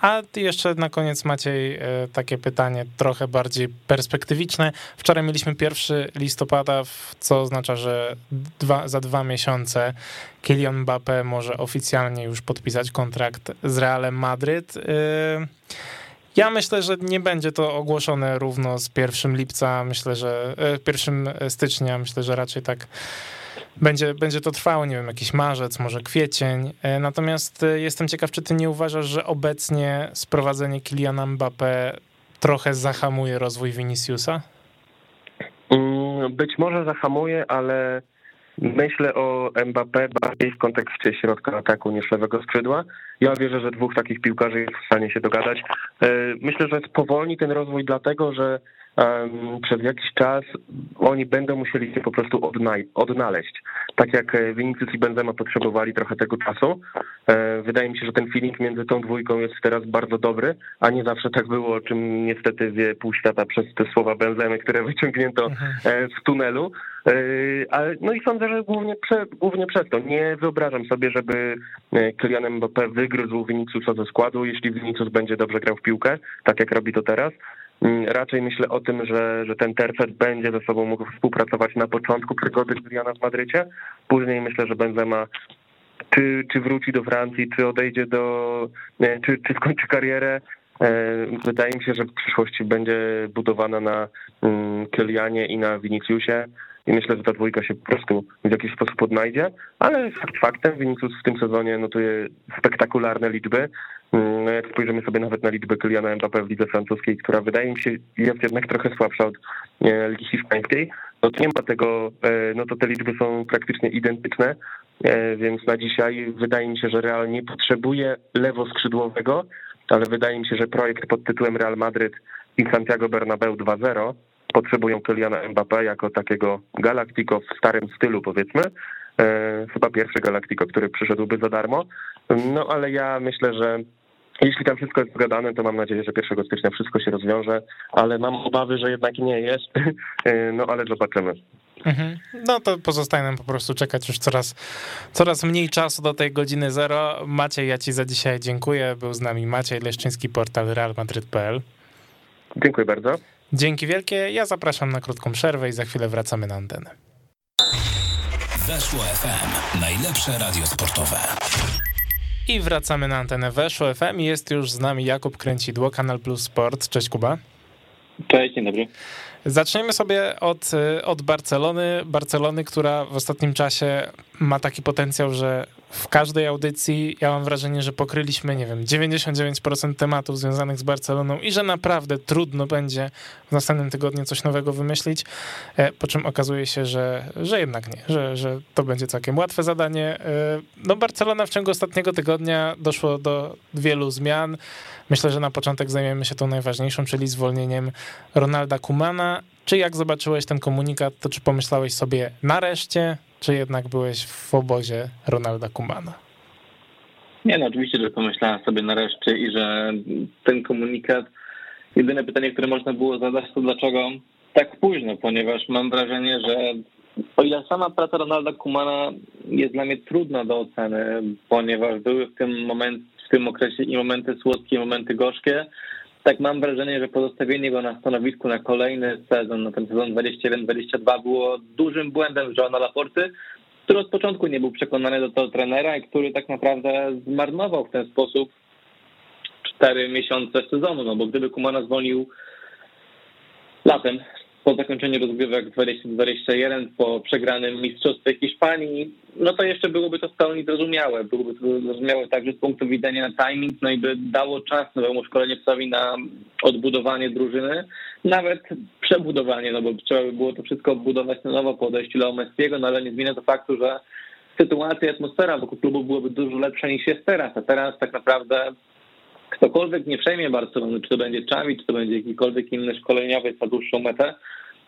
a jeszcze na koniec Maciej y, takie pytanie trochę bardziej perspektywiczne. Wczoraj mieliśmy 1 listopada, co oznacza, że dwa, za dwa miesiące Kylian Mbappé może oficjalnie już podpisać kontrakt z Realem Madryt. Y, ja myślę, że nie będzie to ogłoszone równo z 1 lipca, myślę, że 1 stycznia, myślę, że raczej tak będzie, będzie to trwało, nie wiem, jakiś marzec, może kwiecień. E, natomiast e, jestem ciekaw, czy ty nie uważasz, że obecnie sprowadzenie Kyliana Mbappé trochę zahamuje rozwój Viniciusa? Mm, być może zahamuje, ale myślę o Mbappé bardziej w kontekście środka ataku niż lewego skrzydła. Ja wierzę, że dwóch takich piłkarzy jest w stanie się dogadać. E, myślę, że spowolni ten rozwój dlatego, że przez jakiś czas oni będą musieli się po prostu odnaleźć. Tak jak e, Vinicius i Benzema potrzebowali trochę tego czasu. E, wydaje mi się, że ten feeling między tą dwójką jest teraz bardzo dobry, a nie zawsze tak było, o czym niestety wie pół świata przez te słowa Benzemy, które *laughs* wyciągnięto mhm. e, w tunelu. No i sądzę, że głównie, prze, głównie przez to. Nie wyobrażam sobie, żeby Kylian Mbappé wygryzł Viniciusa ze składu, jeśli Vinicius będzie dobrze grał w piłkę, tak jak robi to teraz. Raczej myślę o tym, że, że ten tercet będzie ze sobą mógł współpracować na początku przygody Juliana w Madrycie. Później myślę, że Benzema czy, czy wróci do Francji, czy odejdzie do, czy, czy skończy karierę. E, wydaje mi się, że w przyszłości będzie budowana na mm, Kylianie i na Viniciusie i myślę, że ta dwójka się po prostu w jakiś sposób odnajdzie, ale fakt faktem Vinicius w tym sezonie notuje spektakularne liczby. Mm, jak spojrzymy sobie nawet na liczbę Kyliana Mbappé w lidze francuskiej, która wydaje mi się jest jednak trochę słabsza od e, ligi hiszpańskiej, no to nie ma tego, e, no to te liczby są praktycznie identyczne, e, więc na dzisiaj wydaje mi się, że Real nie potrzebuje lewoskrzydłowego, ale wydaje mi się, że projekt pod tytułem Real Madryt i Santiago Bernabeu 2-0 potrzebują Kyliana Mbappé jako takiego Galactico w starym stylu powiedzmy, chyba pierwszy Galactico, który przyszedłby za darmo, no ale ja myślę, że jeśli tam wszystko jest zgadane, to mam nadzieję, że 1 stycznia wszystko się rozwiąże, ale mam obawy, że jednak nie jest, *laughs* no ale zobaczymy. Mhm. No to pozostaje nam po prostu czekać już coraz, coraz mniej czasu do tej godziny zero. Maciej, ja ci za dzisiaj dziękuję. Był z nami Maciej Leszczyński, portal realmadryt.pl. Dziękuję bardzo. Dzięki wielkie. Ja zapraszam na krótką przerwę i za chwilę wracamy na antenę. Weszło FM. Najlepsze radio sportowe. I wracamy na antenę Weszło FM. Jest już z nami Jakub Kręcidło, Kanal Plus Sport. Cześć Kuba. Cześć, dzień dobry. Zaczniemy sobie od, od Barcelony. Barcelony, która w ostatnim czasie ma taki potencjał, że w każdej audycji ja mam wrażenie, że pokryliśmy, nie wiem, 99% tematów związanych z Barceloną i że naprawdę trudno będzie w następnym tygodniu coś nowego wymyślić, e, po czym okazuje się, że, że jednak nie, że, że to będzie całkiem łatwe zadanie. E, no Barcelona w ciągu ostatniego tygodnia doszło do wielu zmian. Myślę, że na początek zajmiemy się tą najważniejszą, czyli zwolnieniem Ronalda Kumana. Czy jak zobaczyłeś ten komunikat, to czy pomyślałeś sobie nareszcie, czy jednak byłeś w obozie Ronalda Kumana? Nie no, oczywiście, że pomyślałem sobie nareszcie i że ten komunikat, jedyne pytanie, które można było zadać, to dlaczego tak późno, ponieważ mam wrażenie, że o ile sama praca Ronalda Kumana jest dla mnie trudna do oceny, ponieważ były w tym moment, w tym okresie i momenty słodkie, i momenty gorzkie, tak mam wrażenie, że pozostawienie go na stanowisku na kolejny sezon, na ten sezon 21-22 było dużym błędem Joana Laporty, który od początku nie był przekonany do tego trenera i który tak naprawdę zmarnował w ten sposób cztery miesiące sezonu, no bo gdyby Kumana zwolnił latem, po zakończeniu rozgrywek 2021, po przegranym Mistrzostwie Hiszpanii, no to jeszcze byłoby to w pełni zrozumiałe. Byłoby to zrozumiałe także z punktu widzenia na timing, no i by dało czas nowemu szkoleniowcowi na odbudowanie drużyny, nawet przebudowanie, no bo trzeba by było to wszystko odbudować na nowo po odejściu Leo Messiego, no ale nie zmienia to faktu, że sytuacja i atmosfera wokół klubu byłoby dużo lepsza niż jest teraz, a teraz tak naprawdę ktokolwiek nie przejmie Barcelony, czy to będzie Czawi, czy to będzie jakikolwiek inny szkoleniowiec na dłuższą metę,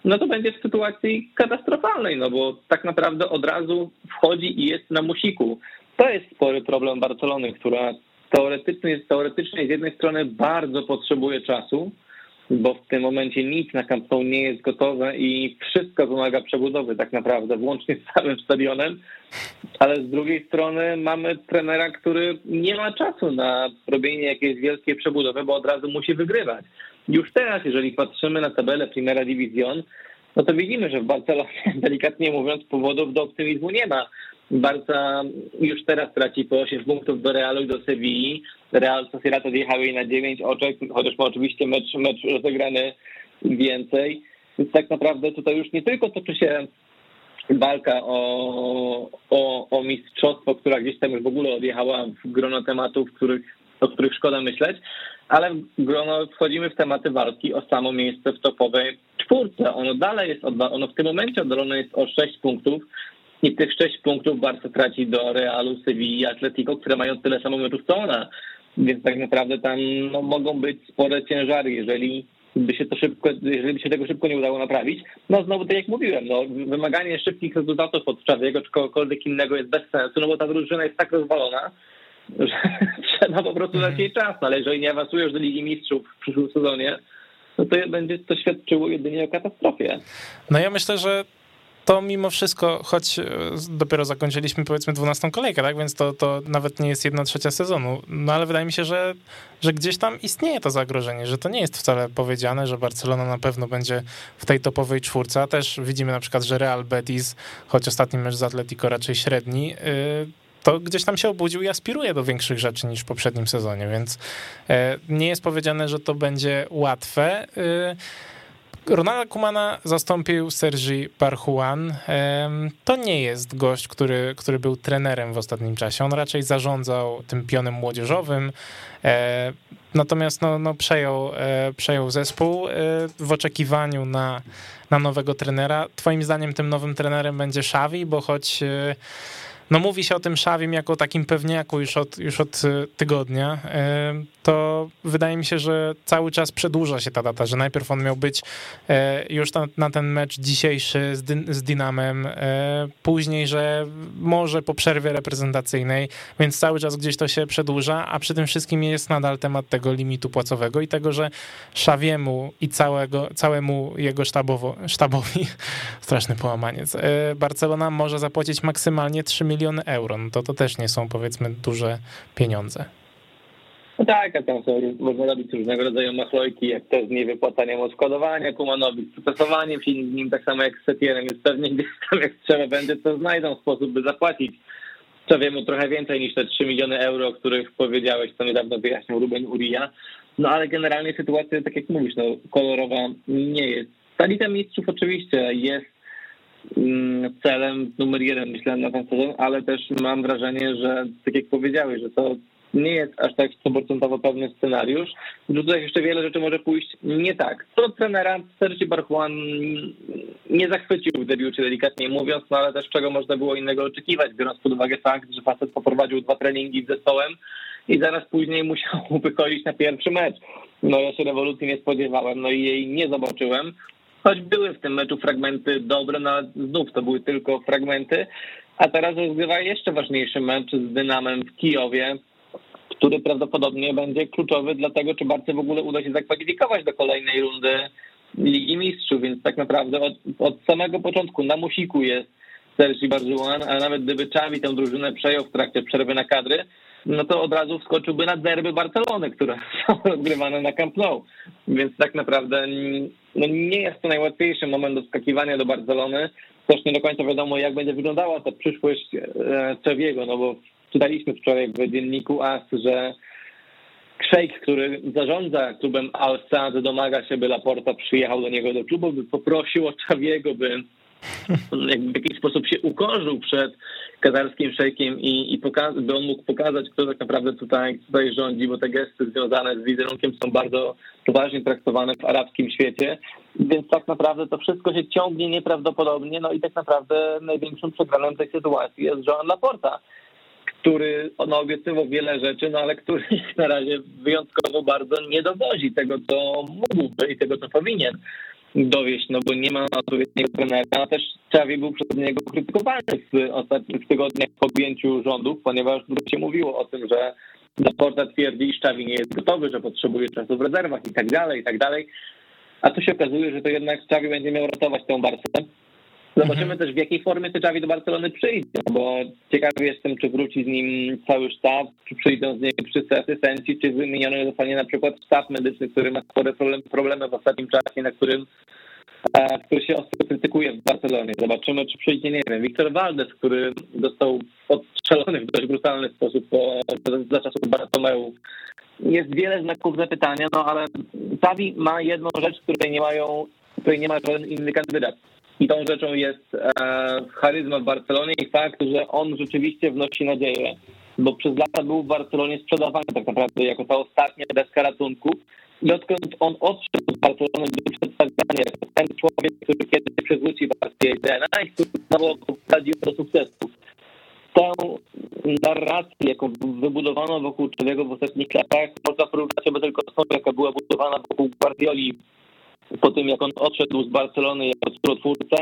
no to będzie w sytuacji katastrofalnej, no bo tak naprawdę od razu wchodzi i jest na musiku. To jest spory problem Barcelony, która teoretycznie, teoretycznie z jednej strony bardzo potrzebuje czasu, bo w tym momencie nic na Camp Nou nie jest gotowe i wszystko wymaga przebudowy tak naprawdę, włącznie z samym stadionem, ale z drugiej strony mamy trenera, który nie ma czasu na robienie jakiejś wielkiej przebudowy, bo od razu musi wygrywać. Już teraz, jeżeli patrzymy na tabelę Primera Division, no to widzimy, że w Barcelonie, *laughs* delikatnie mówiąc, powodów do optymizmu nie ma. Barca już teraz traci po 8 punktów do Realu i do Sewilli. Real Sociedad odjechał jej na 9 oczek, chociaż ma oczywiście mecz, mecz rozegrany więcej. Więc tak naprawdę tutaj już nie tylko toczy się walka o, o, o mistrzostwo, która gdzieś tam już w ogóle odjechała w grono tematów, których, o których szkoda myśleć, ale w grono wchodzimy w tematy walki o samo miejsce w topowej czwórce. Ono dalej jest, ono w tym momencie oddalone jest o 6 punktów i tych 6 punktów bardzo traci do Realu, Sewilli i Atletico, które mają tyle samo meczów co ona. Więc tak naprawdę tam no, mogą być spore ciężary, jeżeli by się to szybko, jeżeli by się tego szybko nie udało naprawić. No znowu tak jak mówiłem, no, wymaganie szybkich rezultatów od Czawiego czy kogokolwiek innego jest bez sensu, no bo ta drużyna jest tak rozwalona, *laughs* że trzeba po prostu dać jej czas, no, ale jeżeli nie awansujesz do Ligi Mistrzów w przyszłym sezonie, no to będzie to świadczyło jedynie o katastrofie. No ja myślę, że to mimo wszystko, choć e, dopiero zakończyliśmy powiedzmy 12 kolejkę, tak, więc to, to nawet nie jest jedna trzecia sezonu, no ale wydaje mi się, że, że gdzieś tam istnieje to zagrożenie, że to nie jest wcale powiedziane, że Barcelona na pewno będzie w tej topowej czwórce, a też widzimy na przykład, że Real Betis, choć ostatni mecz z Atletico raczej średni, yy, to gdzieś tam się obudził i aspiruje do większych rzeczy niż w poprzednim sezonie, więc e, nie jest powiedziane, że to będzie łatwe. Ronalda Kumana zastąpił Sergi Parhuan. To nie jest gość, który, który był trenerem w ostatnim czasie. On raczej zarządzał tym pionem młodzieżowym. E, natomiast no, no przejął, e, przejął zespół w oczekiwaniu na, na nowego trenera. Twoim zdaniem tym nowym trenerem będzie Xavi, bo choć no mówi się o tym Szawim jako takim pewniaku już od, już od y, tygodnia, y, to wydaje mi się, że cały czas przedłuża się ta data, że najpierw on miał być y, już na, na ten mecz dzisiejszy z, Dyn z Dynamem, później, że może po przerwie reprezentacyjnej, więc cały czas gdzieś to się przedłuża, a przy tym wszystkim jest nadal temat tego limitu płacowego i tego, że Szawiemu i całego, całemu jego sztabowo, sztabowi, *laughs* straszny połamaniec, Barcelona może zapłacić maksymalnie 3 miliony miliony euro, no to to też nie są powiedzmy duże pieniądze. No tak, a tam są, można robić różnego rodzaju machlojki, jak to z niewypłacaniem odskładowania Kumanowi, z procesowaniem się nim, tak samo jak z Setierem, więc pewnie gdzieś tam jak trzeba będzie, to znajdą sposób, by zapłacić mu trochę więcej niż te 3 miliony euro, o których powiedziałeś, co niedawno wyjaśnił Ruben Uria. No ale generalnie sytuacja, tak jak mówisz, no, kolorowa nie jest. Ta Liga Mistrzów oczywiście jest celem numer jeden, myślę, na ten sezon, ale też mam wrażenie, że tak jak powiedziałeś, że to nie jest aż tak 100% pewny scenariusz, tutaj jeszcze wiele rzeczy może pójść nie tak. Co trenera Sergi Barchwan nie zachwycił w debiucie, delikatnie mówiąc, no ale też czego można było innego oczekiwać, biorąc pod uwagę fakt, że facet poprowadził dwa treningi z zespołem i zaraz później *laughs* musiał wychodzić na pierwszy mecz. No ja się rewolucji nie spodziewałem, no i jej nie zobaczyłem. Choć były w tym meczu fragmenty dobre, no ale znów to były tylko fragmenty. A teraz rozgrywa jeszcze ważniejszy mecz z Dynamem w Kijowie, który prawdopodobnie będzie kluczowy dla tego, czy Barce w ogóle uda się zakwalifikować do kolejnej rundy Ligi Mistrzów, więc tak naprawdę od, od samego początku na musiku jest Sergi Barzuan, a nawet gdyby Czawi tę drużynę przejął w trakcie przerwy na kadry, no to od razu wskoczyłby na derby Barcelony, które *laughs* są rozgrywane na Camp Nou. Więc tak naprawdę no nie jest to najłatwiejszy moment do skakiwania do Barcelony. Też nie do końca wiadomo, jak będzie wyglądała ta przyszłość Czewiego, no bo czytaliśmy wczoraj w dzienniku AS, że Szejk, który zarządza klubem Al-Sad, domaga się, by Laporta przyjechał do niego do klubu, by poprosił o Czawiego, by *laughs* w jakiś sposób się ukorzył przed katarskim szejkiem i, i poka- by on mógł pokazać, kto tak naprawdę tutaj, tutaj rządzi, bo te gesty związane z wizerunkiem są bardzo poważnie traktowane w arabskim świecie, więc tak naprawdę to wszystko się ciągnie nieprawdopodobnie, no i tak naprawdę największym przegranym tej sytuacji jest Joan Laporta który no, obiecywał wiele rzeczy, no ale który *laughs* na razie wyjątkowo bardzo nie dowozi tego, co mógłby i tego, co powinien dowieść, no bo nie ma odpowiedniego trenera, też Czawi był przez niego krytykowany w ostatnich tygodniach po objęciu rządów, ponieważ dużo się mówiło o tym, że Laporta twierdzi, iż Czawi nie jest gotowy, że potrzebuje czasu w rezerwach i tak dalej, i tak dalej. A tu się okazuje, że to jednak Czawi będzie miał ratować tę Barcelonę Zobaczymy mhm. też, w jakiej formie Tyczawi do Barcelony przyjdzie, bo ciekawy jestem, czy wróci z nim cały sztab, czy przyjdą z nim wszyscy asystenci, czy wymieniony zostanie na przykład sztab medyczny, który ma spore problemy, problemy w ostatnim czasie, na którym który się ostro krytykuje w Barcelonie. Zobaczymy, czy przyjdzie, nie wiem, Wiktor Valdes, który został odstrzelony w dość brutalny sposób po, za czasów Bartomeu. Jest wiele znaków zapytania, no ale Xavi ma jedną rzecz, której nie mają, której nie ma żaden inny kandydat i tą rzeczą jest e, charyzma w Barcelonie i fakt, że on rzeczywiście wnosi nadzieję. Bo przez lata był w Barcelonie sprzedawany tak naprawdę jako ta ostatnia deska ratunku. I odkąd on odszedł z Barcelony, był przedstawiany jako ten człowiek, który kiedyś przywróci Barcelonę DNA i który znowu prowadził do sukcesu. Tę narrację, jaką wybudowano wokół człowieka w ostatnich latach, można porównać sobie tylko z jaka była budowana wokół Guardioli po tym, jak on odszedł z Barcelony jako cudotwórca,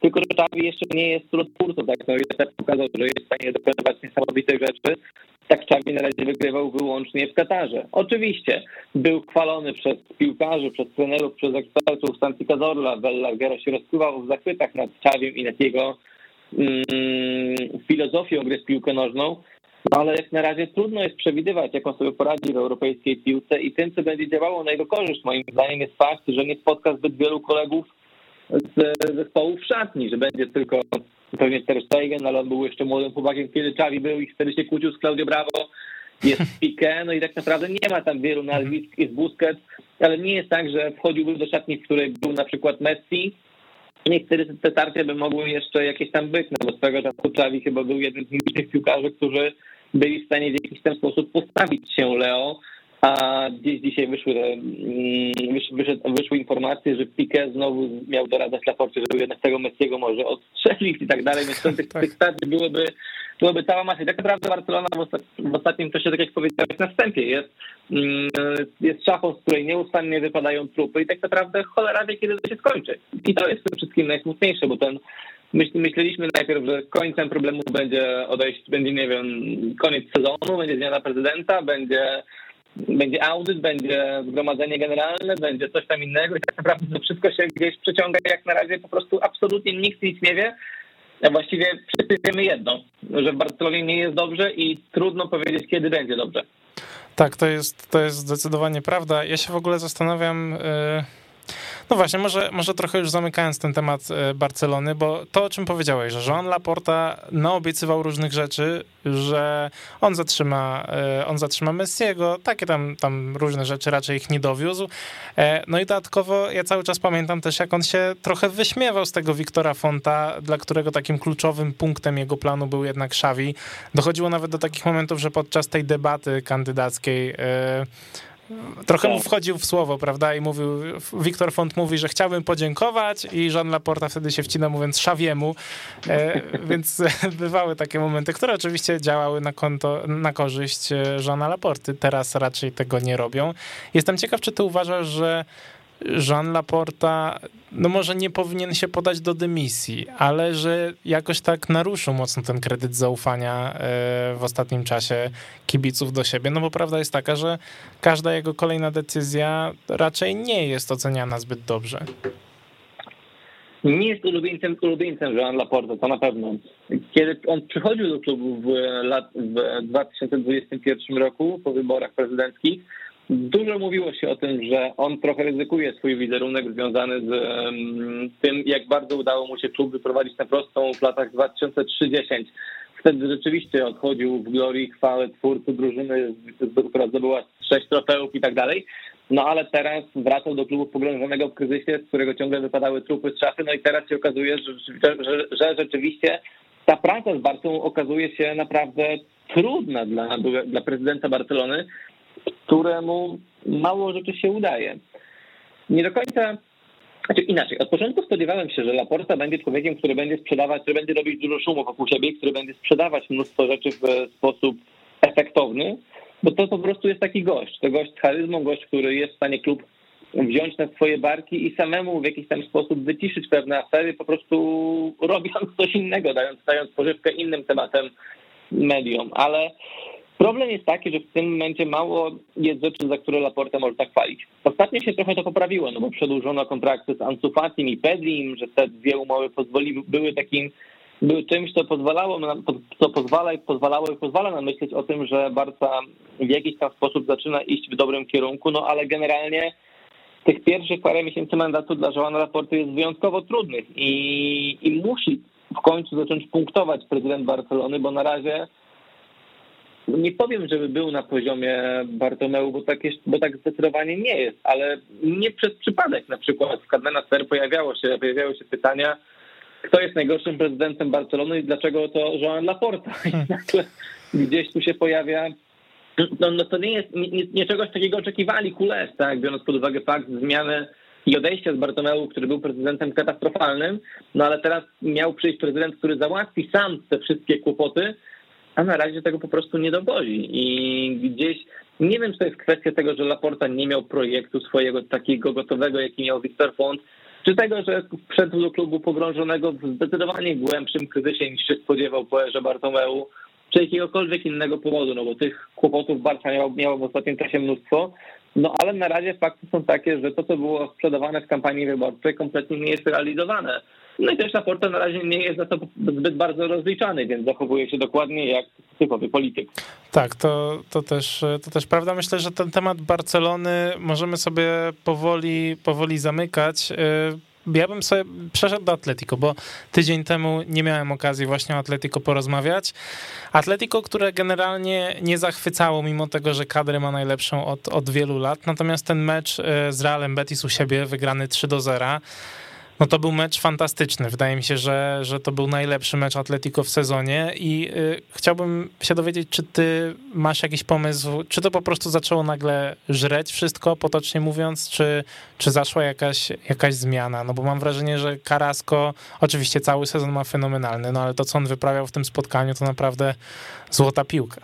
tylko że Xavi jeszcze nie jest cudotwórcą, tak? No i tak pokazał, że jest w stanie dokonywać niesamowitych rzeczy. Tak Xavi na razie wygrywał wyłącznie w Katarze. Oczywiście był chwalony przez piłkarzy, przez trenerów, przez ekspertów Santi Cazorla. Bella Gero się rozpływał w zachwytach nad Xavim i nad jego mm, filozofią gry z piłkę nożną, no ale jak na razie trudno jest przewidywać, jak on sobie poradzi w europejskiej piłce i tym, co będzie działało na jego korzyść, moim zdaniem, jest fakt, że nie spotka zbyt wielu kolegów z zespołu w szatni, że będzie tylko pewnie Ter Stegen, ale on był jeszcze młodym chłopakiem, kiedy Czawi był i wtedy się kłócił z Claudio Bravo, jest *laughs* Piqué, no i tak naprawdę nie ma tam wielu nazwisk, jest Busquets, ale nie jest tak, że wchodziłby do szatni, w której był na przykład Messi, Niektóre te starcie by mogły jeszcze jakieś tam być, no bo swego czasu Czawi chyba był jednym z nielicznych piłkarzy, którzy byli w stanie w jakiś ten sposób postawić się Leo, a gdzieś dzisiaj wyszły, mm, wyszły, wyszły informacje, że Piqué znowu miał doradzać Laporcie, żeby jednak tego Messiego może odstrzelić i tak dalej, więc tych, *laughs* tak. tych starć byłoby, byłoby cała masa. I tak naprawdę Barcelona w, ostatnim czasie, tak jak powiedziałeś na wstępie, jest, mm, jest szafą, z której nieustannie wypadają trupy i tak naprawdę cholera wie, kiedy to się skończy. I to jest przede wszystkim najsmutniejsze, bo ten myśleliśmy najpierw, że końcem problemu będzie odejść, będzie, nie wiem, koniec sezonu, będzie zmiana prezydenta, będzie, będzie audyt, będzie zgromadzenie generalne, będzie coś tam innego i tak naprawdę to wszystko się gdzieś przeciąga jak na razie po prostu absolutnie nikt nic nie wie. A właściwie wszyscy wiemy jedno, że w Barcelonie nie jest dobrze i trudno powiedzieć, kiedy będzie dobrze. Tak, to jest, to jest zdecydowanie prawda. Ja się w ogóle zastanawiam. Yy no właśnie, może, może trochę już zamykając ten temat e, Barcelony, bo to, o czym powiedziałeś, że Joan Laporta naobiecywał różnych rzeczy, że on zatrzyma, e, on zatrzyma Messiego, takie tam, tam różne rzeczy, raczej ich nie dowiózł. E, no i dodatkowo ja cały czas pamiętam też, jak on się trochę wyśmiewał z tego Wiktora Fonta, dla którego takim kluczowym punktem jego planu był jednak Xavi. Dochodziło nawet do takich momentów, że podczas tej debaty kandydackiej Trochę mu wchodził w słowo, prawda? I mówił, Wiktor Font mówi, że chciałbym podziękować i Jean Laporta wtedy się wcina mówiąc Szawiemu, e, *laughs* więc *laughs* bywały takie momenty, które oczywiście działały na konto, na korzyść e, Jeana Laporty. Teraz raczej tego nie robią. Jestem ciekaw, czy ty uważasz, że Jean Laporta, no może nie powinien się podać do dymisji, ale że jakoś tak naruszył mocno ten kredyt zaufania e, w ostatnim czasie kibiców do siebie, no bo prawda jest taka, że każda jego kolejna decyzja raczej nie jest oceniana zbyt dobrze. Nie jest ulubieńcem, ulubieńcem Jean Laporta, to na pewno. Kiedy on przychodził do klubu w, lat, w 2021 roku po wyborach prezydenckich, Dużo mówiło się o tym, że on trochę ryzykuje swój wizerunek związany z tym, jak bardzo udało mu się klub wyprowadzić na prostą w latach 2003-10. Wtedy rzeczywiście odchodził w glorii chwałę twórcy drużyny, która zdobyła sześć trofeów i tak dalej. No ale teraz wracał do klubu pogrążonego w kryzysie, z którego ciągle wypadały trupy z szafy. No i teraz się okazuje, że, że, że rzeczywiście ta praca z Barcą okazuje się naprawdę trudna dla, dla prezydenta Barcelony, któremu mało rzeczy się udaje. Nie do końca, znaczy inaczej, od początku spodziewałem się, że Laporta będzie człowiekiem, który będzie sprzedawać, który będzie robić dużo szumu wokół siebie, który będzie sprzedawać mnóstwo rzeczy w sposób efektowny, bo to po prostu jest taki gość. To gość z charyzmą, gość, który jest w stanie klub wziąć na swoje barki i samemu w jakiś tam sposób wyciszyć pewne afery, po prostu robiąc coś innego, dając, dając pożywkę innym tematem mediom. Ale Problem jest taki, że w tym momencie mało jest rzeczy, za które Laporta można chwalić. Ostatnio się trochę to poprawiło, no bo przedłużono kontrakty z Ansu Fatim i Pedrim, że te dwie umowy pozwoli, były takim były czymś, co pozwalało, co pozwala i pozwalało i pozwala nam myśleć o tym, że Barca w jakiś tam sposób zaczyna iść w dobrym kierunku, no ale generalnie tych pierwszych parę miesięcy mandatu dla Joana Laporty jest wyjątkowo trudnych i, i musi w końcu zacząć punktować prezydent Barcelony, bo na razie nie powiem, żeby był na poziomie Bartomeu, bo tak, jest, bo tak zdecydowanie nie jest, ale nie przez przypadek na przykład w Cadena Ser pojawiało się, pojawiały się pytania, kto jest najgorszym prezydentem Barcelony i dlaczego to Joan Laporta. I hmm. nagle gdzieś tu się pojawia no, no to nie jest, nie, nie czegoś takiego oczekiwali Kules, tak, biorąc pod uwagę fakt zmiany i odejścia z Bartomeu, który był prezydentem katastrofalnym, no ale teraz miał przyjść prezydent, który załatwi sam te wszystkie kłopoty, a na razie tego po prostu nie dowozi. I gdzieś nie wiem, czy to jest kwestia tego, że Laporta nie miał projektu swojego takiego gotowego, jaki miał Victor Font, czy tego, że wszedł do klubu pogrążonego w zdecydowanie głębszym kryzysie niż się spodziewał po erze Bartomeu, czy jakiegokolwiek innego powodu, no bo tych kłopotów Barca miał, miał w ostatnim czasie mnóstwo, no ale na razie fakty są takie, że to, co było sprzedawane w kampanii wyborczej, kompletnie nie jest realizowane. No i też Laporta na razie nie jest za to zbyt bardzo rozliczany, więc zachowuje się dokładnie jak typowy polityk. Tak, to, to, też, to też prawda. Myślę, że ten temat Barcelony możemy sobie powoli, powoli zamykać. Y, ja bym sobie przeszedł do Atletico, bo tydzień temu nie miałem okazji właśnie o Atletico porozmawiać. Atletico, które generalnie nie zachwycało, mimo tego, że kadrę ma najlepszą od, od wielu lat. Natomiast ten mecz y, z Realem Betis u siebie, wygrany 3 do 0, no to był mecz fantastyczny. Wydaje mi się, że, że to był najlepszy mecz Atletico w sezonie i y, chciałbym się dowiedzieć, czy ty masz jakiś pomysł, czy to po prostu zaczęło nagle żreć wszystko, potocznie mówiąc, czy, czy zaszła jakaś, jakaś zmiana? No bo mam wrażenie, że Carrasco oczywiście cały sezon ma fenomenalny, no ale to, co on wyprawiał w tym spotkaniu, to naprawdę złota piłka.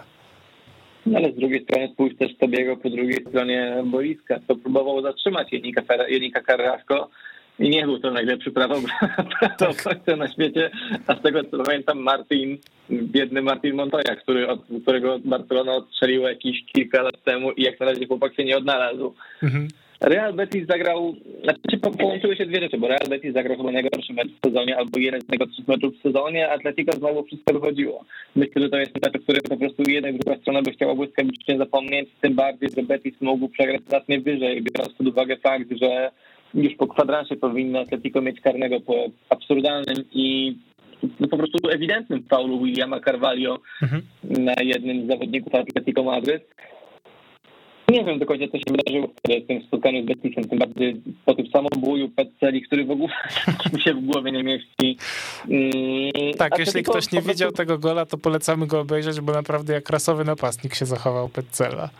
No ale z drugiej strony spójrz też Tobiego po drugiej stronie boiska, to próbował zatrzymać Jenika, Jenika Carrasco, i nie był to najlepszy prawobronca tak. na świecie, a z tego co pamiętam Martin, biedny Martin Montoya, który, od którego Barcelona odstrzeliła jakieś kilka lat temu i jak na razie chłopak się nie odnalazł. Mhm. Real Betis zagrał, znaczy połączyły się dwie rzeczy, bo Real Betis zagrał chyba najgorszy mecz w sezonie, albo jeden z najgorszych meczów w sezonie, Atletico znowu wszystko wychodziło. Myślę, że to jest mecz, który po prostu jedna i druga strona by chciała błyskawicznie zapomnieć, tym bardziej, że Betis mógł przegrać znacznie wyżej, biorąc pod uwagę fakt, że już po kwadransie powinno Atletico mieć karnego po absurdalnym i no po prostu ewidentnym faulu Williama Carvalho mhm. na jednym z zawodników Atletico Madryt. Nie wiem do końca, co się wydarzyło w tym spotkaniu z Betisem, tym bardziej po tym samobóju Petzeli, który w ogóle *laughs* mi się w głowie nie mieści. Mm, tak, jeśli ktoś nie widział tego gola, to polecamy go obejrzeć, bo naprawdę jak rasowy napastnik się zachował Petzela.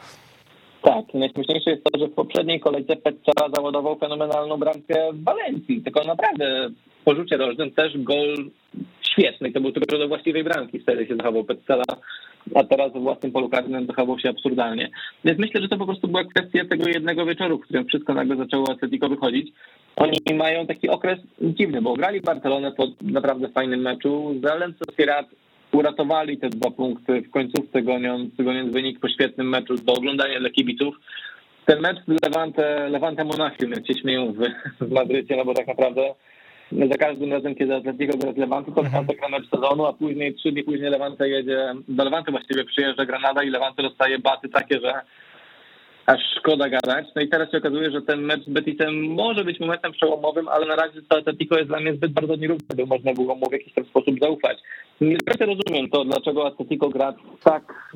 Tak, najśmieszniejsze jest to, że w poprzedniej kolejce Petzela załadował fenomenalną bramkę w Walencji, tylko naprawdę po rzucie rożnym też gol świetny, to był tylko do właściwej bramki, wtedy się zachował Petzela a teraz w własnym polu karnym zachował się absurdalnie. Więc myślę, że to po prostu była kwestia tego jednego wieczoru, w którym wszystko nagle zaczęło Atletico wychodzić. Oni mają taki okres dziwny, bo grali Barcelonę po naprawdę fajnym meczu. Z Realem Sociedad uratowali te dwa punkty w końcówce, goniąc, goniąc wynik po świetnym meczu do oglądania dla kibiców. Ten mecz z Levante, Levante Monachium, jak się śmieją w, w Madrycie, no bo tak naprawdę za każdym razem, kiedy Atletico gra z Lewantu, to mhm. na mecz sezonu, a później, trzy dni później Lewante jedzie, do Lewanty właściwie przyjeżdża Granada i Lewante dostaje baty takie, że aż szkoda gadać. No i teraz się okazuje, że ten mecz z Betisem może być momentem przełomowym, ale na razie to Atletico jest dla mnie zbyt bardzo nierówny, by można było mu w jakiś tam sposób zaufać. Nie rozumiem to, dlaczego Atletico gra tak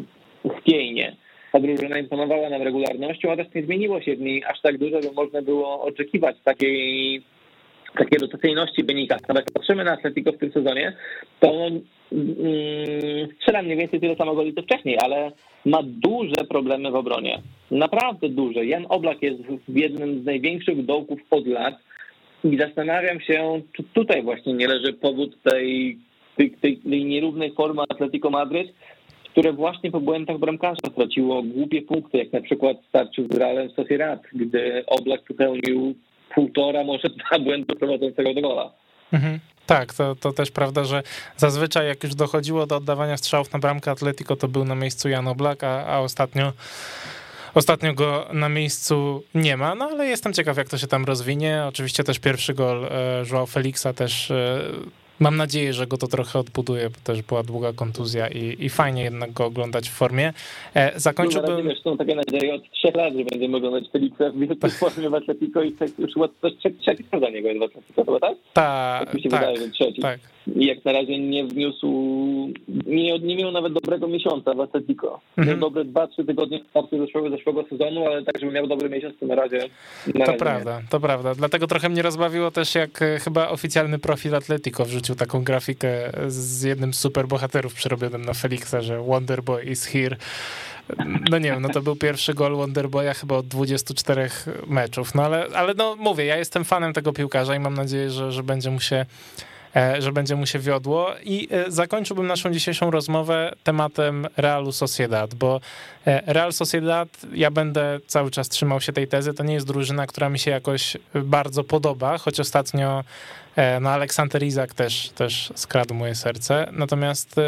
chwiejnie. Ta drużyna imponowała nam regularnością, a też nie zmieniło się w niej aż tak dużo, by można było oczekiwać takiej takiej rotacyjności wynika. Nawet jak patrzymy na Atletico w tym sezonie, to mm, strzela mniej więcej tyle samo goli co wcześniej, ale ma duże problemy w obronie. Naprawdę duże. Jan Oblak jest w jednym z największych dołków od lat i zastanawiam się, czy tutaj właśnie nie leży powód tej, tej, tej, tej nierównej formy Atletico Madryt, które właśnie po błędach bramkarza straciło głupie punkty, jak na przykład starczył z Realem Sociedad, gdy Oblak popełnił półtora, może *laughs* dwa błędy prowadzącego do gola. Mhm. Tak, to, to też prawda, że zazwyczaj jak już dochodziło do oddawania strzałów na bramkę Atletico, to był na miejscu Jan Oblak, a, a ostatnio Ostatnio go na miejscu nie ma, no ale jestem ciekaw, jak to się tam rozwinie. Oczywiście też pierwszy gol e, Joao Felixa też e, Mam nadzieję, że go to trochę odbuduje, bo też była długa kontuzja i, i fajnie jednak go oglądać w formie. E, zakończyłbym... No, są takie nadzieje od trzech lat, że będziemy oglądać Felixa w wielkiej formie w Atletico i tak już to trzeci za niego jest w Atletico, chyba tak? Ta, tak tak, wydaje. Tak. Jak na razie nie wniósł, nie, nie miał nawet dobrego miesiąca w Atletico. Mhm. Miał dobre dwa, trzy tygodnie w starcie zeszłego, zeszłego sezonu, ale tak, żeby miał dobry miesiąc, to na razie na To razie prawda, nie. to prawda. Dlatego trochę mnie rozbawiło też, jak e, chyba oficjalny profil Atletico wrzucił taką grafikę z jednym z superbohaterów przerobionym na Felixa, że Wonderboy is here. No nie wiem, no to był pierwszy gol Wonderboya chyba od 24 meczów, no ale, ale no mówię, ja jestem fanem tego piłkarza i mam nadzieję, że, że będzie mu się że będzie mu się wiodło. I e, zakończyłbym naszą dzisiejszą rozmowę tematem Realu Sociedad, bo e, Real Sociedad, ja będę cały czas trzymał się tej tezy, to nie jest drużyna, która mi się jakoś bardzo podoba, choć ostatnio no Aleksander Izak też, też skradł moje serce. Natomiast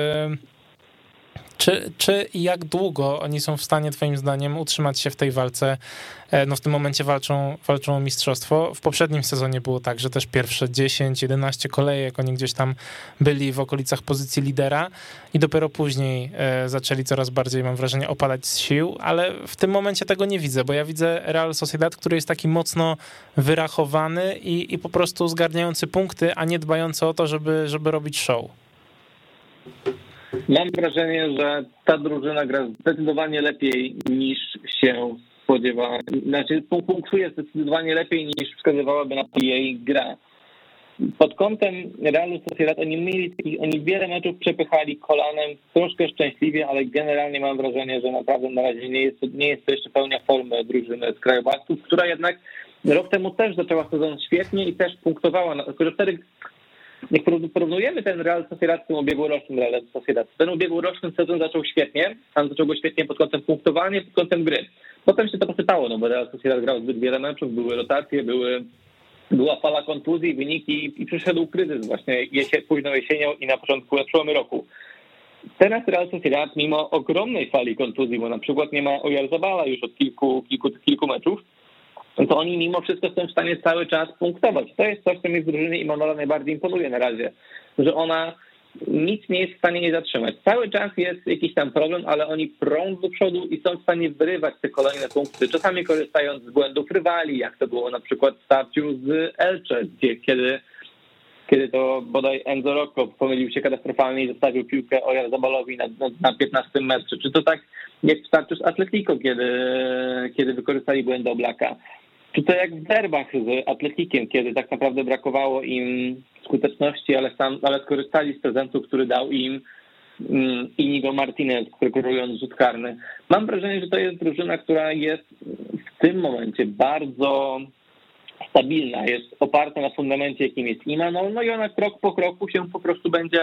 czy, czy i jak długo oni są w stanie, Twoim zdaniem, utrzymać się w tej walce? E, no w tym momencie walczą, walczą o mistrzostwo. W poprzednim sezonie było tak, że też pierwsze 10-11 kolejek oni gdzieś tam byli w okolicach pozycji lidera i dopiero później e, zaczęli coraz bardziej, mam wrażenie, opadać z sił, ale w tym momencie tego nie widzę, bo ja widzę Real Sociedad, który jest taki mocno wyrachowany i, i po prostu zgarniający punkty, a nie dbający o to, żeby, żeby robić show. Mam wrażenie, że ta drużyna gra zdecydowanie lepiej niż się spodziewa. Znaczy punktuje zdecydowanie lepiej niż wskazywałaby na jej gra. Pod kątem Realu Sociedad oni mieli oni wiele meczów przepychali kolanem, troszkę szczęśliwie, ale generalnie mam wrażenie, że naprawdę na razie nie jest, nie jest to jeszcze pełnia formy drużyny z Krajobacków, która jednak rok temu też zaczęła sezon świetnie i też punktowała, tylko że wtedy jak porównujemy ten Real Sociedad z tym ubiegłorocznym Real Sociedad, ten ubiegłoroczny sezon zaczął świetnie, tam zaczął go świetnie pod kątem punktowania, pod kątem gry. Potem się to posypało, no bo Real Sociedad grał zbyt wiele meczów, były rotacje, były, była fala kontuzji, wyniki i przyszedł kryzys właśnie jesie, późną jesienią i na początku, na roku. Teraz Real Sociedad, mimo ogromnej fali kontuzji, bo na przykład nie ma Ojarzabala już od kilku, kilku, kilku meczów, no to oni mimo wszystko są w stanie cały czas punktować. To jest coś, co mi w drużynie Imanola najbardziej imponuje na razie, że ona nic nie jest w stanie nie zatrzymać. Cały czas jest jakiś tam problem, ale oni prą do przodu i są w stanie wyrywać te kolejne punkty, czasami korzystając z błędów rywali, jak to było na przykład w starciu z Elche, gdzie kiedy kiedy to bodaj Enzo Rocco pomylił się katastrofalnie i zostawił piłkę Ojarzabalowi na, na, na 15 metrze. Czy to tak jak w starciu z Atletico, kiedy, kiedy wykorzystali błędy Oblaka? Czy to jak w derbach z Atletikiem, kiedy tak naprawdę brakowało im skuteczności, ale, sam, ale skorzystali z prezentu, który dał im mm, Inigo Martinez, preparując rzut karny. Mam wrażenie, że to jest drużyna, która jest w tym momencie bardzo stabilna, jest oparta na fundamencie, jakim jest Imanol, no i ona krok po kroku się po prostu będzie,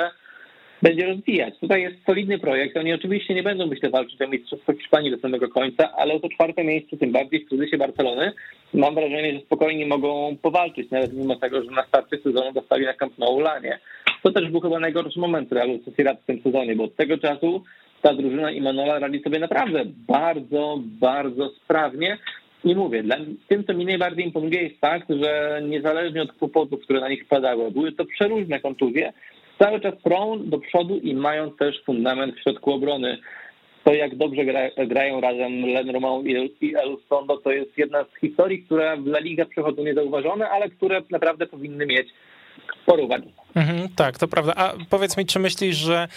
będzie rozwijać. Tutaj jest solidny projekt. Oni oczywiście nie będą, myślę, walczyć o Mistrzostwo Hiszpanii do samego końca, ale o to czwarte miejsce, tym bardziej w kryzysie Barcelony, mam wrażenie, że spokojnie mogą powalczyć, nawet mimo tego, że na starcie sezonu dostali na Camp Nou Lanie. To też był chyba najgorszy moment Realu Sociedad w tym sezonie, bo od tego czasu ta drużyna Imanola radzi sobie naprawdę bardzo, bardzo sprawnie nie mówię, dla, tym, co mi najbardziej imponuje jest fakt, że niezależnie od kłopotów, które na nich spadały, były to przeróżne kontuzje, cały czas prą do przodu i mają też fundament w środku obrony. To, jak dobrze gra, grają razem Len Romão i El Sondo, to jest jedna z historii, które w La Liga przechodzą niezauważone, ale które naprawdę powinny mieć sporo uwagi. Mhm, tak, to prawda. A powiedz mi, czy myślisz, że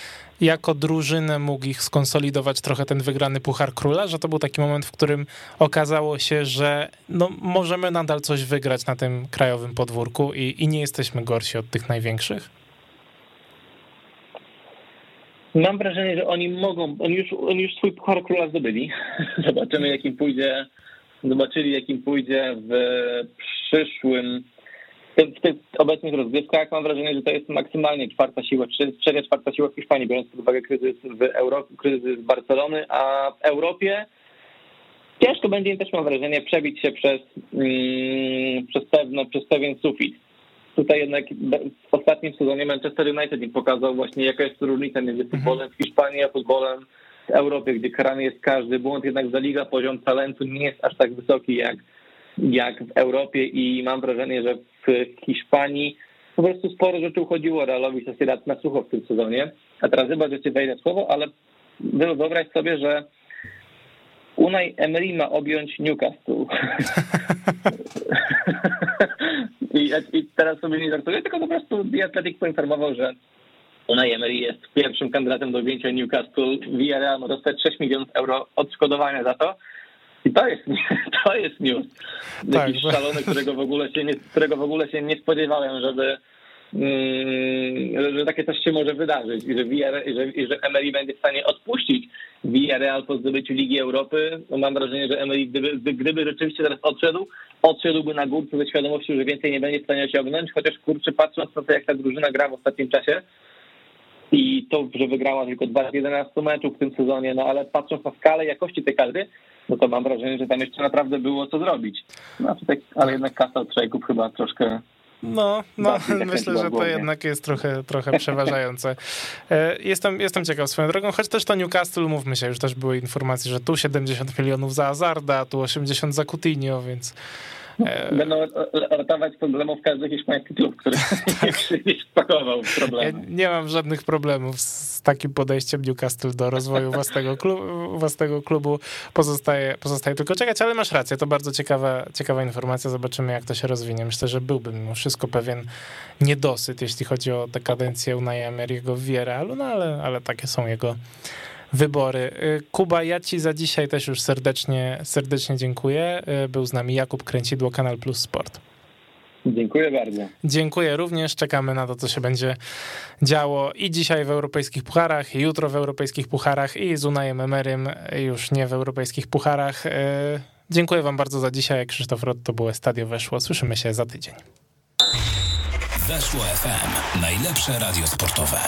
jako drużynę mógł ich skonsolidować trochę ten wygrany Puchar Króla, że to był taki moment, w którym okazało się, że no, możemy nadal coś wygrać na tym krajowym podwórku i, i nie jesteśmy gorsi od tych największych? Mam wrażenie, że oni mogą, oni już, oni już swój Puchar Króla zdobyli. *laughs* Zobaczymy, jakim pójdzie, zobaczyli, jakim pójdzie w przyszłym w tych obecnych rozgrywkach mam wrażenie, że to jest maksymalnie czwarta siła, trzecia, czwarta siła w Hiszpanii, biorąc pod uwagę kryzys w Europie, kryzys Barcelony, a w Europie ciężko będzie im też mam wrażenie przebić się przez, mm, przez, pewne, przez pewien sufit. Tutaj jednak w ostatnim sezonie Manchester United im pokazał właśnie jaka jest różnica między mhm. futbolem w Hiszpanii a futbolem w Europie, gdzie karany jest każdy błąd, jednak za liga poziom talentu nie jest aż tak wysoki jak jak w Europie i mam wrażenie, że w Hiszpanii po prostu sporo rzeczy uchodziło Realowi Sociedad na sucho w tym sezonie. A teraz chyba, że ci wejdę słowo, ale wyobraź sobie, że Unai Emery ma objąć Newcastle. *laughs* *laughs* *laughs* I, I, teraz sobie nie żartuję, tylko po prostu The Athletic poinformował, że Unai Emery jest pierwszym kandydatem do objęcia Newcastle. Villarreal ma dostać 6 milionów euro odszkodowania za to. I to jest, *laughs* to jest news. Tak, Jakiś szalony, którego w ogóle się nie, którego w ogóle się nie spodziewałem, żeby że takie coś się może wydarzyć i że, VR, i że, i że Emery będzie w stanie odpuścić Villarreal po zdobyciu Ligi Europy. No mam wrażenie, że Emery gdyby, gdyby rzeczywiście teraz odszedł, odszedłby na górce ze świadomością, że więcej nie będzie w stanie osiągnąć, chociaż kurczę, patrząc na to, jak ta drużyna gra w ostatnim czasie i to, że wygrała tylko 2 z 11 meczów w tym sezonie, no ale patrząc na skalę jakości tej kadry, no to mam wrażenie, że tam jeszcze naprawdę było co zrobić. No, ale jednak kasa od Szejków chyba troszkę no, no myślę, że to jednak jest trochę, trochę przeważające. E, jestem, jestem ciekaw swoją drogą, choć też to Newcastle, mówmy się, już też były informacje, że tu 70 milionów za Azarda, tu 80 za Coutinho, więc Będą ratować problemów każdy hiszpański klub, który *laughs* tak. nie spakował problemu. Ja nie mam żadnych problemów z takim podejściem Newcastle do rozwoju własnego klubu. Własnego klubu. Pozostaje, pozostaje tylko czekać, ale masz rację, to bardzo ciekawa, ciekawa informacja. Zobaczymy, jak to się rozwinie. Myślę, że byłby mimo wszystko pewien niedosyt, jeśli chodzi o tę kadencję Unai Emery'ego w Villarrealu, no ale, ale takie są jego wybory. Y, Kuba, ja ci za dzisiaj też już serdecznie, serdecznie dziękuję. Y, był z nami Jakub Kręcidło, Kanal Plus Sport. Dziękuję bardzo. Dziękuję również. Czekamy na to, co się będzie działo i dzisiaj w europejskich pucharach, i jutro w europejskich pucharach, i z Unajem Emerym już nie w europejskich pucharach. Y, dziękuję wam bardzo za dzisiaj. Krzysztof Rod, to było Stadio Weszło. Słyszymy się za tydzień. Weszło FM. Najlepsze radio sportowe.